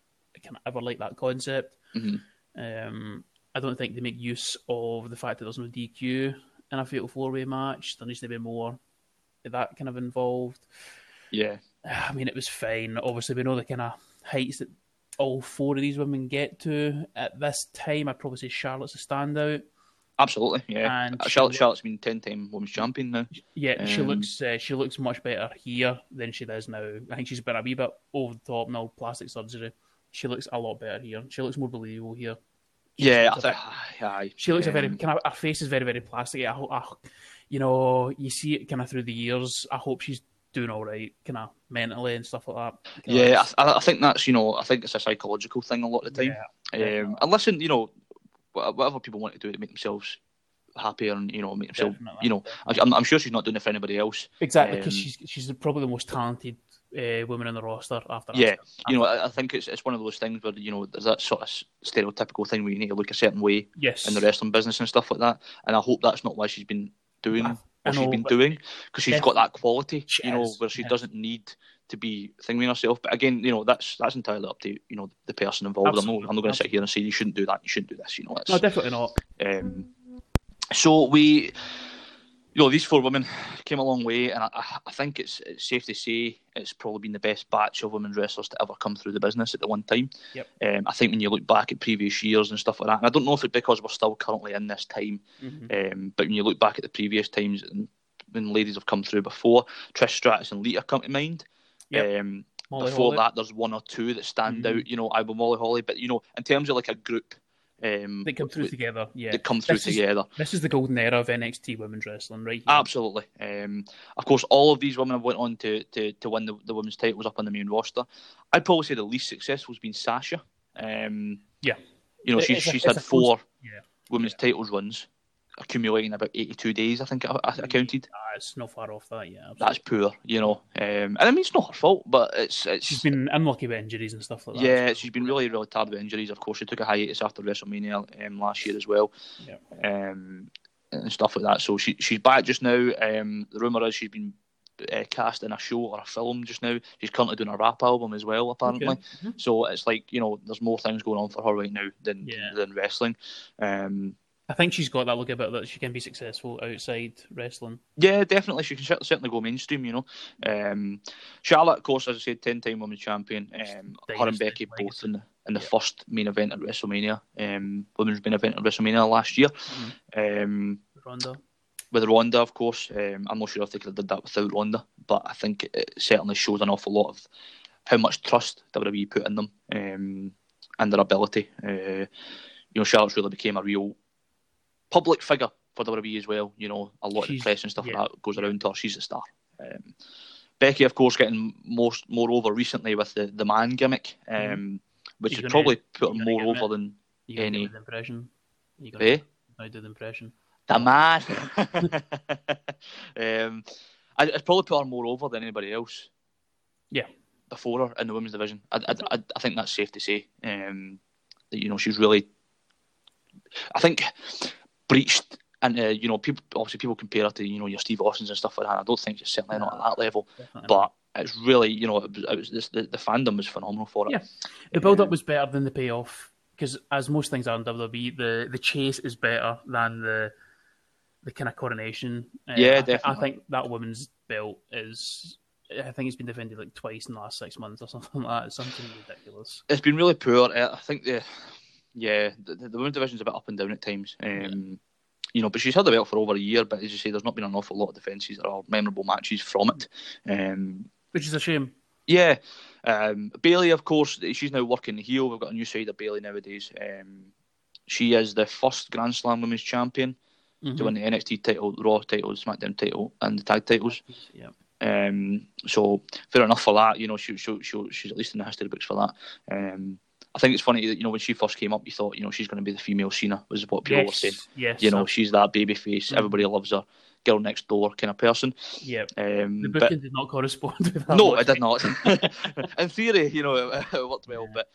kind of ever like that concept. Mm-hmm. Um, I don't think they make use of the fact that there's no DQ in a fatal four way match. There needs to be more that kind of involved. Yeah. I mean, it was fine. Obviously, we know the kind of heights that all four of these women get to at this time. I'd probably say Charlotte's a standout. Absolutely, yeah. And uh, Charlotte, Charlotte's been ten time women's champion now. Yeah, um, she looks uh, she looks much better here than she does now. I think she's been a wee bit over the top now, plastic surgery she looks a lot better here. She looks more believable here. Yeah, I think, bit, she looks a very kind of her face is very very plastic. I, I, you know, you see it kind of through the years. I hope she's doing all right, kind of mentally and stuff like that. Yeah, I, I, think that's you know, I think it's a psychological thing a lot of the time. Yeah, um, and listen, you know, whatever people want to do to make themselves happier and you know make themselves, you know, I'm, I'm sure she's not doing it for anybody else. Exactly, because um, she's she's probably the most talented uh, women in the roster after. Yeah, you know, I, I, think it's it's one of those things where you know there's that sort of stereotypical thing where you need to look a certain way yes. in the wrestling business and stuff like that. And I hope that's not why she's been doing I, what know, she's been doing because she's got that quality, you know, where she doesn't need to be thinking herself. But again, you know, that's that's entirely up to you know the person involved. Absolutely. I'm not I'm not going to sit here and say you shouldn't do that, you shouldn't do this. You know, no, definitely not. Um, so we you know, these four women came a long way, and I, I think it's, it's, safe to say it's probably been the best batch of women wrestlers to ever come through the business at the one time. Yep. Um, I think when you look back at previous years and stuff like that, and I don't know if it's because we're still currently in this time, mm-hmm. um, but when you look back at the previous times and when ladies have come through before, Trish Stratus and Lita come to mind. Yep. Um, before Holly. that, there's one or two that stand mm-hmm. out. You know, I will Molly Holly, but you know, in terms of like a group Um, they come through together, yeah. They come through this together. Is, this is the golden era of NXT women's wrestling, right? Here. Absolutely. Um, of course, all of these women have went on to, to, to win the, the women's titles up on the main roster. I'd probably say the least successful has been Sasha. Um, yeah. You know, she's, she's had four yeah. women's yeah. titles runs accumulating about 82 days, I think I, I counted. Ah, it's not far off that, yeah. Absolutely. That's poor, you know. Um, and I mean, it's not her fault, but it's, it's. She's been unlucky with injuries and stuff like that. Yeah, she's been really, really tired with injuries. Of course, she took a hiatus after WrestleMania um, last year as well. Yeah. Um, and stuff like that. So she she's back just now. Um, the rumor is she's been uh, cast in a show or a film just now. She's currently doing a rap album as well, apparently. Okay. Mm-hmm. So it's like you know, there's more things going on for her right now than yeah. than wrestling. Um, I think she's got that look about that she can be successful outside wrestling. Yeah, definitely. She can certainly go mainstream, you know. Um, Charlotte, of course, as I said, 10 time women's champion. Um, her and Becky both in the, in the yeah. first main event at WrestleMania, um, women's main event at WrestleMania last year. Mm-hmm. Um, Ronda. With Ronda, of course. Um, I'm not sure if they could have did that without Ronda, but I think it certainly shows an awful lot of how much trust WWE put in them um, and their ability. Uh, you know, Charlotte's really became a real public figure for WWE as well. You know, a lot She's, of the press and stuff yeah. like that goes around her. She's a star. Um, Becky, of course, getting more more over recently with the, the man gimmick, um, mm-hmm. which has probably put her more over than any. Do the impression. You eh? I do the impression. The man. um, I, it's probably put her more over than anybody else. Yeah. Before her in the women's division, I, I, I, I think that's safe to say. Um, that you know she's really. I think breached and uh, you know, people obviously people compare it to you know your Steve Austins and stuff like that. I don't think it's certainly not at that level, but it's really you know it was, it was this, the, the fandom was phenomenal for it. Yeah, the build up was better than the payoff because as most things are in WWE, the the chase is better than the the kind of coronation. Uh, yeah, I, definitely. I think that woman's belt is. I think it's been defended like twice in the last six months or something like that. It's something ridiculous. It's been really poor. I think the yeah, the, the women's division's a bit up and down at times. Um, yeah. You know, but she's had the belt for over a year. But as you say, there's not been an awful lot of defences or memorable matches from it, um, which is a shame. Yeah, um, Bayley, of course, she's now working the heel. We've got a new side of Bayley nowadays. Um, she is the first Grand Slam Women's Champion mm-hmm. to win the NXT title, Raw title, SmackDown title, and the tag titles. Yeah. Um, so fair enough for that. You know, she, she, she, she's at least in the history books for that. Um, I think it's funny that you know when she first came up, you thought you know she's going to be the female Cena was what people yes, were saying. Yes, you know she's that baby face. Mm. Everybody loves her. Girl next door kind of person. Yeah. Um, the booking but, did not correspond with that. No, it did not. in theory, you know, it, it worked well, yeah. but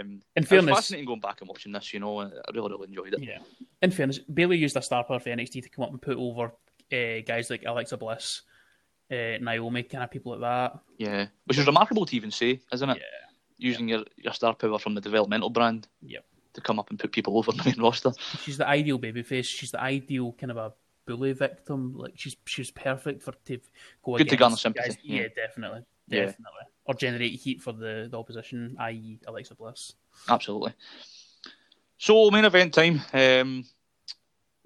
um, in fairness, fascinating going back and watching this. You know, I really, really enjoyed it. Yeah. In fairness, Bayley used a star power for NXT to come up and put over uh, guys like Alexa Bliss, uh, Naomi, kind of people like that. Yeah, which is remarkable to even say, isn't it? Yeah using your, your star power from the developmental brand yep. to come up and put people over the main roster. She's the ideal babyface. She's the ideal kind of a bully victim. Like she's she's perfect for to go Good to garner sympathy. Guys. Yeah, yeah, definitely, definitely. Yeah. Or generate heat for the, the opposition, i.e., Alexa Bliss. Absolutely. So main event time. Um,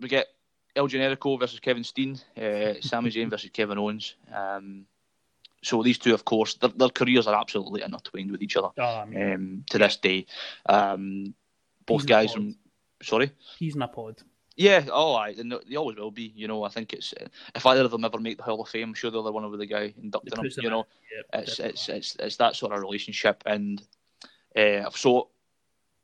we get El Generico versus Kevin Steen, uh, Sami Zayn versus Kevin Owens. Um, so these two, of course, their, their careers are absolutely intertwined with each other oh, I mean, um, to this day. Um, both guys, from, sorry, he's in a pod. Yeah, oh, I, they always will be. You know, I think it's if either of them ever make the Hall of Fame, I'm sure the other one will be the guy inducting them. You know, it's, it's it's it's that sort of relationship, and uh, so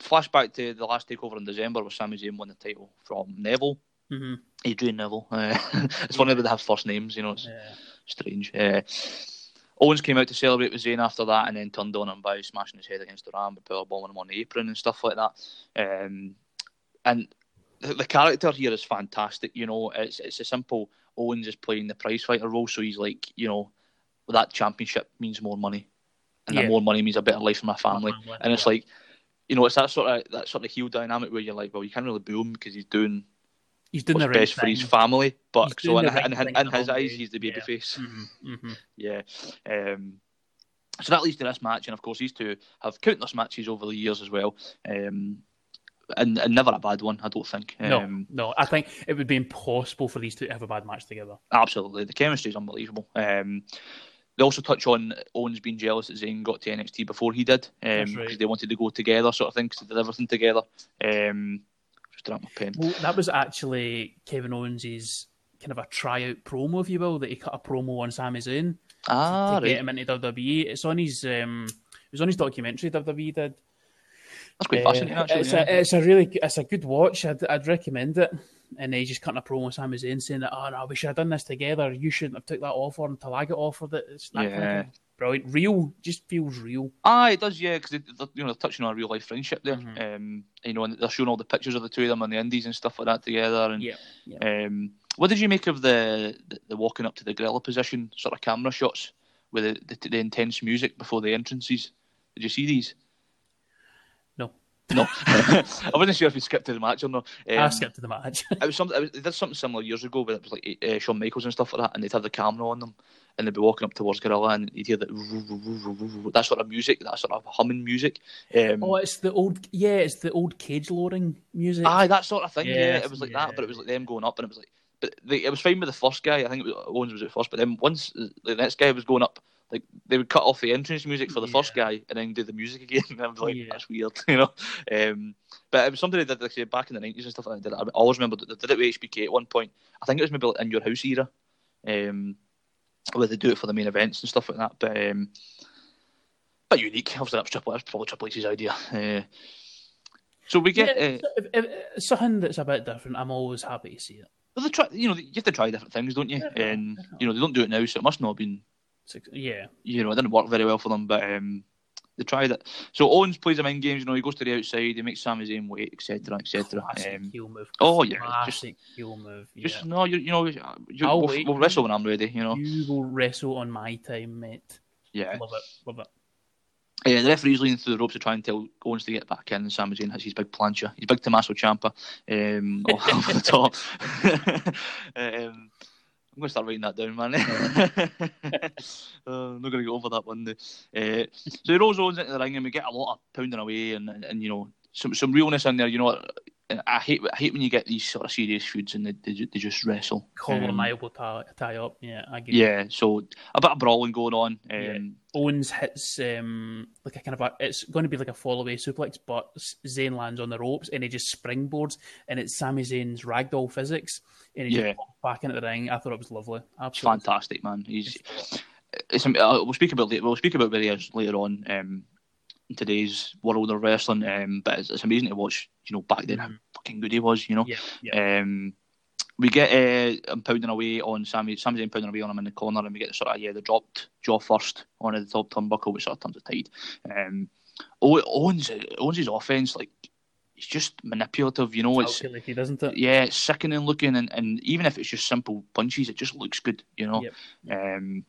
flashback to the last takeover in December, where Sami Zayn won the title from Neville, mm-hmm. Adrian Neville. Uh, it's funny that they have first names. You know, it's yeah. strange. Uh, Owens came out to celebrate with Zayn after that, and then turned on him by smashing his head against the ram, power bombing him on the apron and stuff like that. Um, and the, the, character here is fantastic. You know, it's it's a simple Owens is playing the prize fighter role, so he's like, you know, that championship means more money, and yeah. that more money means a better life for my family. And it's like, you know, it's that sort of that sort of heel dynamic where you're like, well, you can't really boo him because he's doing he's doing what's the right best thing. for his family. But so in, right in, in, in his eyes, he's the babyface. Yeah. Mm-hmm. Mm-hmm. yeah. Um, so that leads to this match, and of course, these two have countless matches over the years as well. Um, and, and, never a bad one, I don't think. Um, no, no, I think it would be impossible for these two to have a bad match together. Absolutely, the chemistry is unbelievable. Um, they also touch on Owens being jealous that Zayn got to NXT before he did, because um, right. they wanted to go together, sort of thing, because they did everything together. Um, drop my pen. Well, that was actually Kevin Owens's kind of a tryout promo, if you will, that he cut a promo on Sami Zayn ah, to, to right. get him into WWE. It's on his um, it was on his documentary WWE did. That's quite fascinating. Actually, it's, yeah. a, it's a really it's a good watch. I'd, I'd recommend it. And he's just cutting a promo with Sami Zayn saying that, oh no, we should have done this together. You shouldn't have took that offer until I got offered it. It's that kind of Yeah. Brilliant. Real, just feels real. Ah, it does, yeah, because you know they're touching on a real life friendship there. Mhm. Um, you know, and they're showing all the pictures of the two of them on the Indies and stuff like that together. And Yeah, um, what did you make of the, the the walking up to the gorilla position sort of camera shots with the, the, the intense music before the entrances? Did you see these? No. I wasn't sure if you skipped to the match or not. Um, I skipped to the match. It was something. It was, they did something similar years ago, but it was like uh, Shawn Michaels and stuff like that, and they'd have the camera on them, and they'd be walking up towards Gorilla, and you'd hear that that sort of music, that sort of humming music. Um, oh, it's the old, yeah, it's the old cage loading music. aye, that sort of thing. Yeah, it was like yeah. that, but it was like them going up, and it was like, but they, it was fine with the first guy. I think it was Owens was at first, but then once the next guy was going up. Like they would cut off the entrance music for the first guy and then do the music again. And I was like, Yeah. that's weird, you know. Um, but it was something they did like, back in the nineties and stuff like that. I always remember that they did it with HBK at one point. I think it was maybe like in your house era, um, where they do it for the main events and stuff like that. But um, but unique. Obviously, that was Triple. That's probably Triple H's idea. Uh, so we get. Yeah, uh, if- if- if- something that's a bit different. I'm always happy to see it. well, they try, you know, you have to try different things, don't you? And you know, they don't do it now, so it must not have been Six- Yeah, you know, it didn't work very well for them, but um, they tried it. So Owens plays him in games, you know, he goes to the outside, he makes Sami Zayn wait, etc., etc. Um, heel move. oh, yeah, just- classic heel move. Yeah. just no, you, you know, you, I'll we'll, wait. we'll wrestle when I'm ready, you know. You will wrestle on my time, mate. Yeah. Love it, love it. Uh, the referee's leaning through the ropes to try and tell Owens to get back in, and Sami Zayn has his big plancha, his big Tommaso Ciampa um, off the top. um, I'm going to start writing that down, man. uh, I'm not going to get over that one. Uh, so he rolls Owens into the ring, and we get a lot of pounding away, and, and, and you know some some realness in there. You know, I hate I hate when you get these sort of serious feuds and they they, they just wrestle. Collar Um, elbow tie, tie up. Yeah, I get it. yeah, so a bit of brawling going on. Um, Yeah. Owens hits um like a kind of a it's going to be like a fall away suplex, but Zayn lands on the ropes and he just springboards and it's Sami Zayn's ragdoll physics and he Yeah. just pops back into the ring. I thought it was lovely, absolutely. fantastic, man. He's it's, uh, we'll speak about later. We'll speak about where later on um, in today's world of wrestling. Um, but it's, it's amazing to watch. You know, back then how Mhm. fucking good he was. You know. Yeah, yeah. Um, we get uh, him pounding away on Sammy. Sami Zayn pounding away on him in the corner, and we get the sort of yeah the dropped jaw first on the top turnbuckle, which sort of turns the tide. Um, Ow- Owens Owens' offense like he's just manipulative. You know, it's Calculated, doesn't it? yeah, it's sickening looking, and, and even if it's just simple punches, it just looks good. You know. Yep. Um,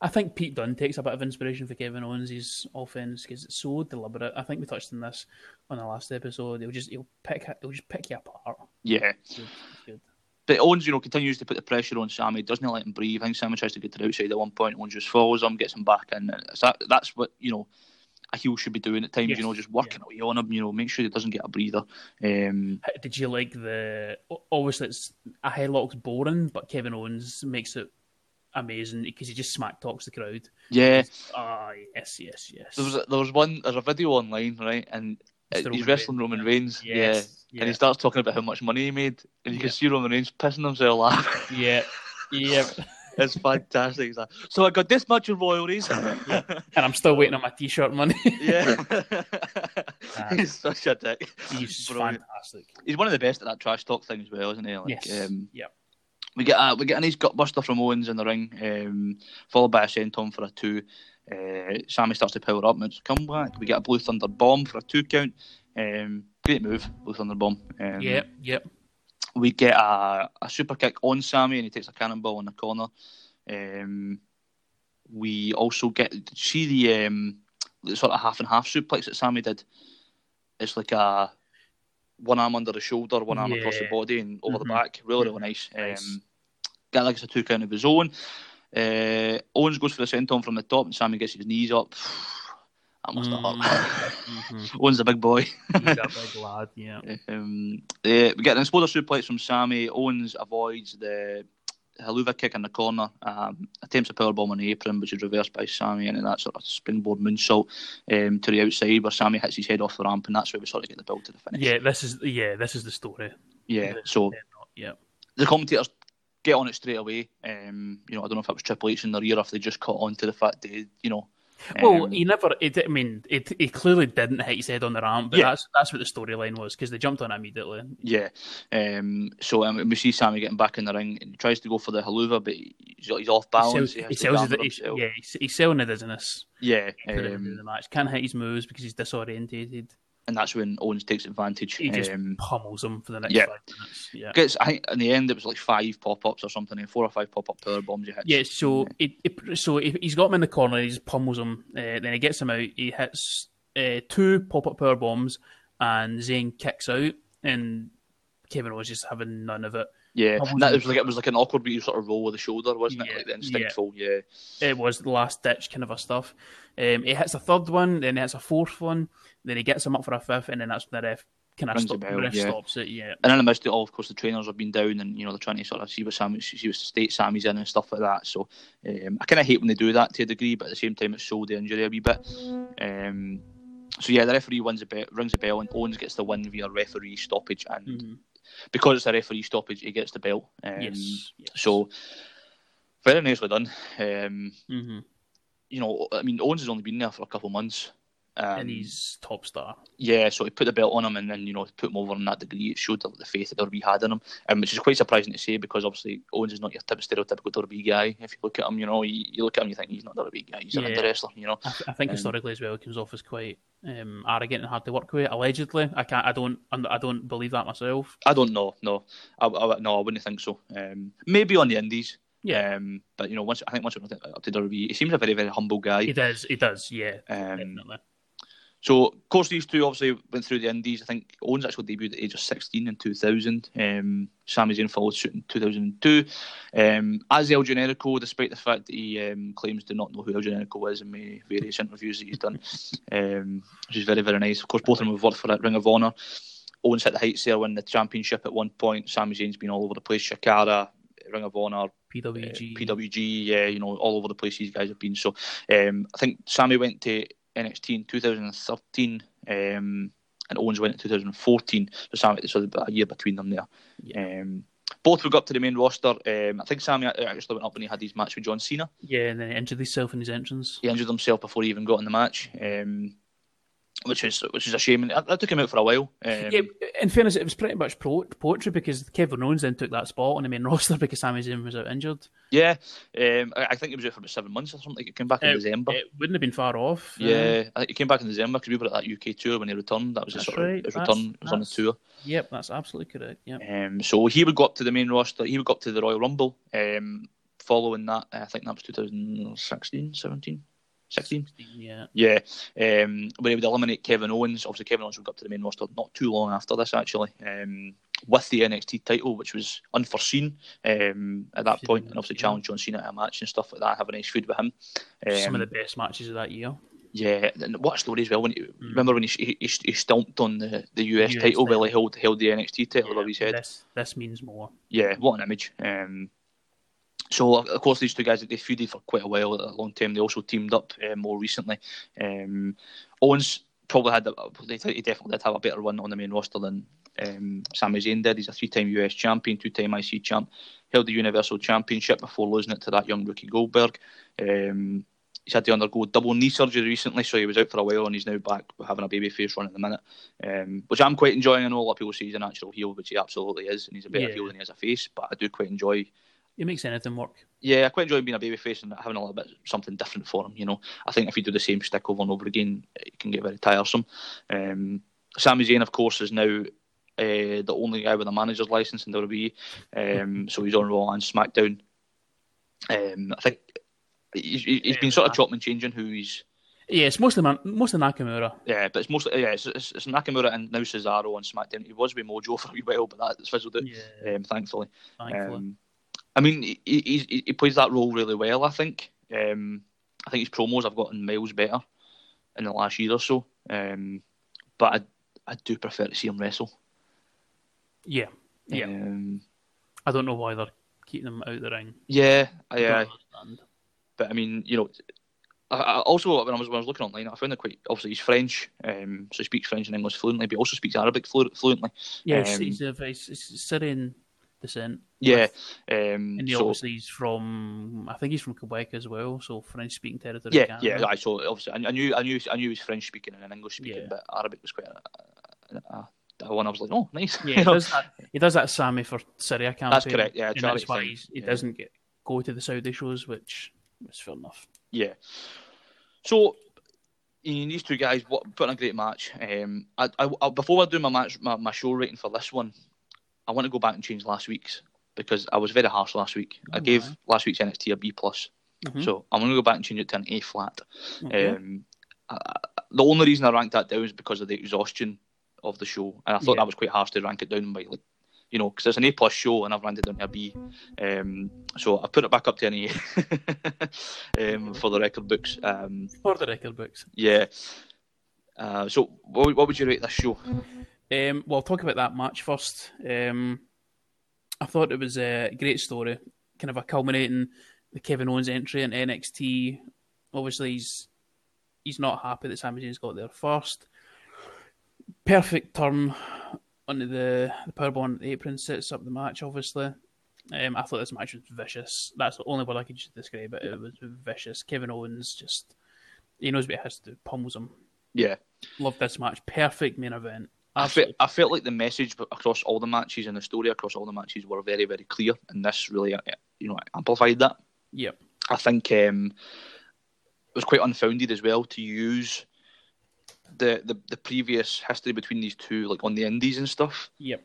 I think Pete Dunne takes a bit of inspiration for Kevin Owens' offense because it's so deliberate. I think we touched on this on the last episode. He'll just he'll pick he'll just pick you apart. yeah. It's good. It's good. But Owens, you know, continues to put the pressure on Sami. Doesn't let him breathe. I think Sami tries to get to the outside at one point. Owens just follows him, gets him back in. That, that's what you know a heel should be doing at times. Yes. You know, just working away on him. You know, make sure he doesn't get a breather. Um, Did you like the? Obviously, it's a headlock's boring, but Kevin Owens makes it amazing because he just smack talks the crowd. yeah, Ah, yes, yes, yes. there was a, there was one. There's a video online, right, and he's Roman wrestling Reigns, Roman. Reigns. Yes, Yeah. yeah. and he starts talking about how much money he made, and you Yeah. can see Roman Reigns pissing himself laughing. yeah, yeah. it's fantastic. Like, so I got this much in royalties. And I'm still waiting on my T-shirt money. yeah, he's such a dick. He's Brilliant. fantastic. He's one of the best at that trash talk thing as well, isn't he? Like, yes. um, yep. we get a we get a nice gutbuster from Owens in the ring, um, followed by a senton for a two. Uh, Sami starts to power up, and it's comeback. We get a Blue Thunder bomb for a two count. Um, great move, Blue Thunder bomb. Um, Yep. Yep. We get a, a super kick on Sami, and he takes a cannonball in the corner. Um, we also get see the um, the sort of half and half suplex that Sami did. It's like a one arm under the shoulder, one arm across the body, and over the Mhm. back. Really, really nice. Nice. Um, got like a two count of his own. Uh, Owens goes for the senton from the top, and Sami gets his knees up. that must have hurt. Mhm. Owens a big boy. He's a big lad. Yeah. Um, uh, we get an exploder suplex from Sami. Owens avoids the Helluva kick in the corner, um, attempts a power bomb on the apron, which is reversed by Sami, and that sort of springboard moonsault um, to the outside, where Sami hits his head off the ramp, and that's where we sort of get the build to the finish. Yeah, this is yeah, this is the story. Yeah, so yeah, the commentators get on it straight away. Um, you know, I don't know if it was Triple H in their ear, if they just caught on to the fact that you know well, um, he never. It, I mean, it, he clearly didn't hit his head on the ramp, but yeah. that's that's what the storyline was because they jumped on immediately. Yeah. Um, so um, we see Sami getting back in the ring. He tries to go for the Helluva, but he's, he's off balance. He, sells, he, he sells it, yeah, he's, he's, selling the dizziness. Yeah. Um, the match can't hit his moves because he's disorientated and that's when Owens takes advantage. He just um, pummels him for the next yeah. five minutes. Yeah, Gets, I think in the end it was like five pop ups or something, and four or five pop up power bombs he hits. Yeah, so yeah. It, it, so he's got him in the corner, he just pummels him, uh, then he gets him out. He hits uh, two pop up power bombs, and Zayn kicks out, and Kevin Owens just having none of it. Yeah, that was like it was like an awkward you sort of roll with the shoulder, wasn't yeah, it? Like the instinctful, yeah. yeah. It was the last ditch kind of a stuff. Um, he hits a third one, then he hits a fourth one, then he gets him up for a fifth, and then that's when the ref kind of stop, bell, yeah. stops it. Yeah. And in the midst of all, of course, the trainers have been down, and you know they're trying to sort of see what Sami, see what state Sami's in and stuff like that. So um, I kind of hate when they do that to a degree, but at the same time, it's sold the injury a wee bit. Um, so yeah, the referee wins a bell, rings a bell, and Owens gets the win via referee stoppage, and mm-hmm because it's a referee stoppage, he gets the belt. Um, yes, yes, So very nicely done. Um, mm-hmm. You know, I mean, Owens has only been there for a couple of months. Um, and he's top star. Yeah, so he put the belt on him and then, you know, put him over in that degree. It showed the, the faith that WWE had in him, um, which is quite surprising to say because obviously Owens is not your type stereotypical WWE guy. If you look at him, you know, you, you look at him, you think he's not a WWE guy, he's yeah. an wrestler, you know. I, I think um, historically as well, he comes off as quite um, arrogant and hard to work with. Allegedly, I can't, I don't, I don't believe that myself. I don't know, no, I, I no, I wouldn't think so. Um, maybe on the Indies, yeah. Um, but you know, once I think once up to WWE, he seems a very very humble guy. He does. He does. Yeah. Um, definitely. So, of course, these two obviously went through the Indies. I think Owens actually debuted at the age of 16 in 2000. Um, Sami Zayn followed suit in 2002. Um, as El Generico, despite the fact that he um, claims to not know who El Generico is in many various interviews that he's done, um, which is very, very nice. Of course, both of them have worked for that Ring of Honor. Owens hit the heights there, win the championship at one point. Sami Zayn's been all over the place. Chikara, Ring of Honor, PWG, uh, PWG, yeah, you know, all over the place these guys have been. So um, I think Sami went to NXT in 2013, um, and Owens went in 2014. So so a year between them there. Yeah. Um, both go up to the main roster. Um, I think Sami actually went up when he had his match with John Cena. Yeah, and then he injured himself in his entrance. He injured himself before he even got in the match. Um, which is which is a shame. That took him out for a while. Um, yeah, in fairness, it was pretty much poetry because Kevin Owens then took that spot on the main roster because Sami Zayn was out injured. Yeah, um, I, think he was out for about seven months or something. He came back in it, December. It wouldn't have been far off. Yeah, I think he came back in December because we were at that UK tour when he returned. That was his, sort right. of, his return. was on the tour. Yep, that's absolutely correct. Yeah. Um, so he would go up to the main roster. He would go up to the Royal Rumble. Um, following that, I think that was 2016, 17. 16? yeah. Yeah. Um, where he would eliminate Kevin Owens. Obviously, Kevin Owens would go up to the main roster not too long after this, actually, um, with the NXT title, which was unforeseen um, at that point, and obviously challenge John Cena at a match and stuff like that, have a nice feud with him. Some of um, the best matches of that year. Yeah, and what a story as well. When you, mm. remember when he, he, he stomped on the, the US, US title while he held held the NXT title yeah, above his head. This this means more. Yeah, what an image. Um, so of course these two guys they feuded for quite a while, a long time. They also teamed up uh, more recently. Um, Owens probably had he definitely did have a better run on the main roster than um, Sami Zayn did. He's a three-time US champion, two-time IC champ, held the Universal Championship before losing it to that young rookie Goldberg. Um, he's had to undergo double knee surgery recently, so he was out for a while and he's now back having a baby face run at the minute, um, which I'm quite enjoying. I know a lot of people say he's a natural heel, which he absolutely is, and he's a better yeah. heel than he is a face, but I do quite enjoy it makes anything work. Yeah, I quite enjoy being a babyface and having a little bit something different for him. You know, I think if you do the same stick over and over again, it can get very tiresome. Um, Sami Zayn, of course, is now uh, the only guy with a manager's license in WWE, um, so he's on Raw and SmackDown. Um, I think he's, he's been sort of chopping and changing who he's. Yeah, it's mostly man, mostly Nakamura. Yeah, but it's mostly yeah, it's, it's, it's, Nakamura and now Cesaro on SmackDown. He was with Mojo for a wee while, but that's fizzled out. Yeah. Um, thankfully. Thankfully. Um, I mean, he, he, he plays that role really well. I think. Um, I think his promos have gotten miles better in the last year or so. Um, but I, I do prefer to see him wrestle. Yeah, yeah. Um, I don't know why they're keeping them out of the ring. Yeah, yeah. But I mean, you know, I, I also when I was when I was looking online, I found it quite. Obviously, he's French, um, so he speaks French and English fluently, but he also speaks Arabic flu- fluently. Yes, um, he's a he's Syrian descent. Yeah, um, and he so, obviously he's from. I think he's from Quebec as well, so French speaking territory. Yeah, yeah. I so obviously I, I, knew I knew I knew he was French speaking and English speaking, yeah. but Arabic was quite. A, a, a, one I was like, oh, nice. Yeah, he does that. He does that Sami for Syria campaign. That's correct. Yeah, that's why he yeah. doesn't get go to the Saudi shows, which is fair enough. Yeah. So these two guys put in a great match. Um, I, I, before I do my match, my, my show rating for this one, I want to go back and change last week's because I was very harsh last week. Oh, I gave right. last week's NXT a B plus, mm-hmm. so I'm going to go back and change it to an A flat. Um, I, the only reason I ranked that down is because of the exhaustion of the show, and I thought yeah. that was quite harsh to rank it down by like you know, because it's an A plus show and I've ranked it down to a B. Um, so I put it back up to an A um, for the record books. Um, for the record books. Yeah. Uh, so what, what, would you rate this show? Um, well, I'll talk about that match first. Um, I thought it was a great story, kind of a culminating the Kevin Owens entry in NXT. Obviously, he's he's not happy that Sami Zayn's got there first. Perfect turn onto the, the powerbomb the apron, sets up the match, obviously. Um, I thought this match was vicious. That's the only word I could just describe it. It was vicious. Kevin Owens just, he knows what he has to do, pummels him. Yeah. Love this match. Perfect main event. I felt, I felt like the message across all the matches and the story across all the matches were very, very clear, and this really, uh, you know, amplified that. Yeah, I think um, it was quite unfounded as well to use the, the the previous history between these two, like on the indies and stuff. Yep.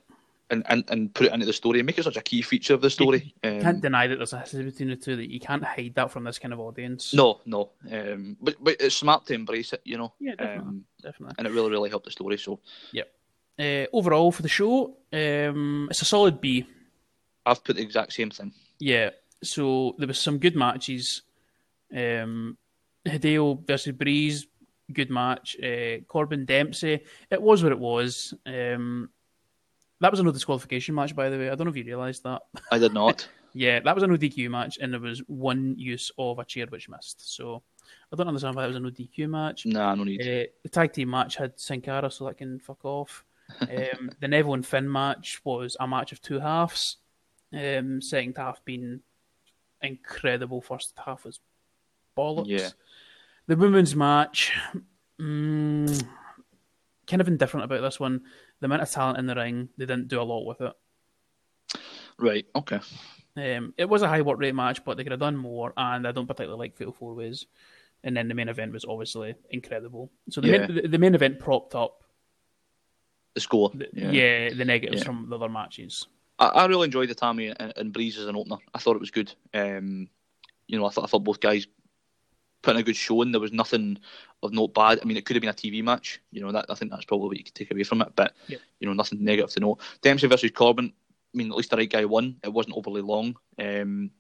And, and, and put it into the story and make it such a key feature of the story. You um, can't deny that there's a history between the two. That you can't hide that from this kind of audience. No, no. Um, but but it's smart to embrace it, you know. Yeah, definitely. Um, definitely. And it really really helped the story. So. Yep. Uh, overall for the show, um, it's a solid B. I've put the exact same thing. Yeah. So there was some good matches. Um, Hideo versus Breeze good match. Uh, Corbin Dempsey, it was what it was. Um, that was a no disqualification match, by the way. I don't know if you realised that. I did not. yeah, that was a no DQ match, and there was one use of a chair which missed. So I don't understand why that was a no DQ match. Nah, no need. Uh, the tag team match had Sin Cara, so that can fuck off. Um, the Neville and Finn match was a match of two halves. Um, second half being incredible. First half was bollocks. Yeah. The women's match, mm, kind of indifferent about this one. The amount of talent in the ring, they didn't do a lot with it. Right. Okay. Um, it was a high work rate match, but they could have done more, and I don't particularly like fatal four ways. And then the main event was obviously incredible. So the, yeah. main, the, main event propped up the score. The, yeah. yeah. the negatives yeah. from the other matches. I, I really enjoyed the Itami and, and, Breeze as an opener. I thought it was good. Um, you know, I thought I thought both guys putting a good showing. There was nothing of note bad. I mean, it could have been a TV match. You know, that I think that's probably what you could take away from it. But yeah. you know, nothing negative to note. Dempsey versus Corbin. I mean, at least the right guy won. It wasn't overly long. Um,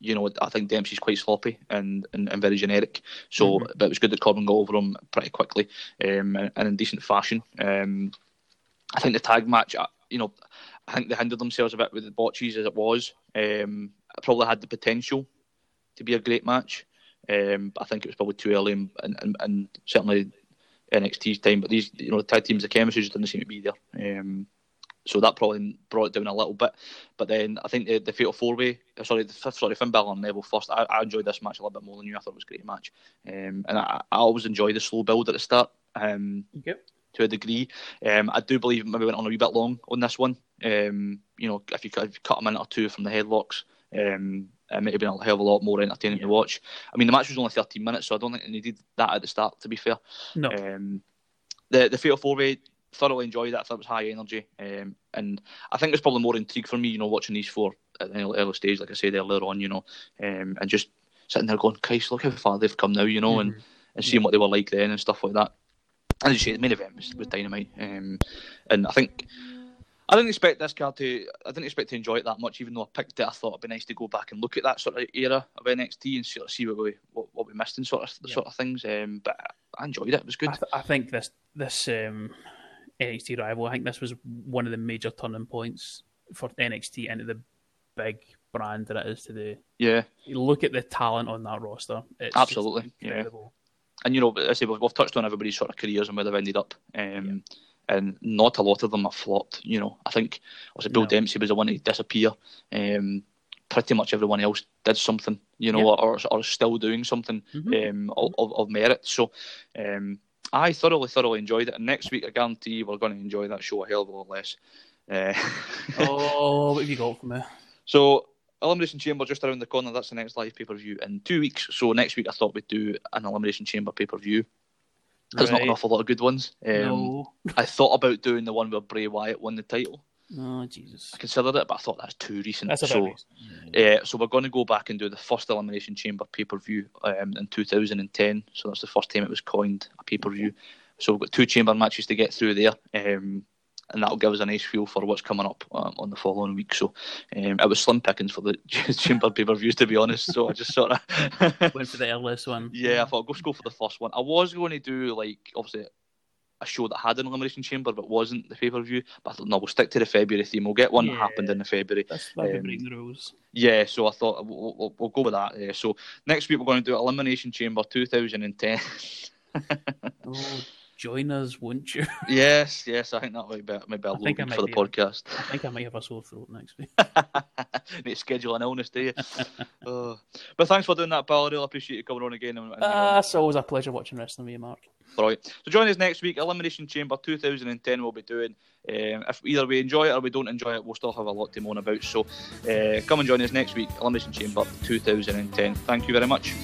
you know, I think Dempsey's quite sloppy and, and, and very generic. So, mm-hmm. but it was good that Corbin got over him pretty quickly um, and, and in decent fashion. Um, I think the tag match, uh, you know, I think they handled themselves a bit with the botches as it was. Um, it probably had the potential to be a great match. Um, I think it was probably too early, and, and, and certainly NXT's time. But these, you know, the tag teams, the chemistry just didn't seem to be there. Um, so that probably brought it down a little bit. But then I think the, the Fatal Four Way, uh, sorry, the fifth, sorry, Finn Balor and Neville first. I, I, enjoyed this match a little bit more than you. I thought it was a great match, um, and I, I, always enjoy the slow build at the start. Um, yep. To a degree, um, I do believe maybe went on a wee bit long on this one. Um, you know, if you, if you cut a minute or two from the headlocks, um, it might have been a hell of a lot more entertaining yeah. to watch. I mean, the match was only 13 minutes, so I don't think they needed that at the start, to be fair. No. Um, the the Fatal Four Way, thoroughly enjoyed that. I thought it was high energy. Um, and I think there's probably more intrigue for me, you know, watching these four at an early, early stage, like I said earlier on, you know, um, and just sitting there going, Christ, look how far they've come now, you know, mm-hmm. and, and seeing yeah. what they were like then and stuff like that. As you say, the main event was, was dynamite. Um, and I think I didn't expect this card to. I didn't expect to enjoy it that much, even though I picked it. I thought it'd be nice to go back and look at that sort of era of NXT and sort of see what we what, what we missed and sort of yeah. sort of things. Um, but I enjoyed it. It was good. I, th- I think this this um, NXT rival. I think this was one of the major turning points for NXT into the big brand that it is today. Yeah. You look at the talent on that roster. It's Absolutely. incredible. Yeah. And you know, I say we've, we've, touched on everybody's sort of careers and where they've ended up. Um, yeah. And not a lot of them have flopped. You know, I think also Bull no. Dempsey was the one to disappear. Um, pretty much everyone else did something, you know, yeah. or or still doing something mm-hmm. um, of, of merit. So, um, I thoroughly, thoroughly enjoyed it. And next week, I guarantee you, we're going to enjoy that show a hell of a lot less. Uh, oh, what have you got for me? So, Elimination Chamber just around the corner. That's the next live pay per view in two weeks. So next week, I thought we'd do an Elimination Chamber pay per view. There's right. not an awful lot of good ones. Um, no. I thought about doing the one where Bray Wyatt won the title. Oh Jesus! I considered it, but I thought that's too recent. That's so, recent. Uh, so we're going to go back and do the first Elimination Chamber pay per view um, in 2010. So that's the first time it was coined a pay per view. So we've got two chamber matches to get through there. Um, and that'll give us a nice feel for what's coming up um, on the following week. So um, it was slim pickings for the chamber pay per views, to be honest. So I just sort of went for the earliest one. Yeah, I thought go go for the first one. I was going to do like obviously a show that had an elimination chamber but wasn't the pay per view. But I thought, no, we'll stick to the February theme. We'll get one yeah, that happened in the February. That's um, the rules. Yeah, so I thought we'll, we'll, we'll go with that. Uh, so next week we're going to do Elimination Chamber 2010. oh, join us, won't you? yes, yes. I think that might be maybe a little bit for the podcast. I think I might have a sore throat next week. Need to schedule an illness, do you? oh. But thanks for doing that, pal. I really appreciate you coming on again. And, and, uh, it's always a pleasure watching wrestling with you, Mark. Right. So join us next week. Elimination Chamber 2010 we'll be doing. Um, if either we enjoy it or we don't enjoy it, we'll still have a lot to moan about. So uh, come and join us next week. Elimination Chamber 2010. Thank you very much.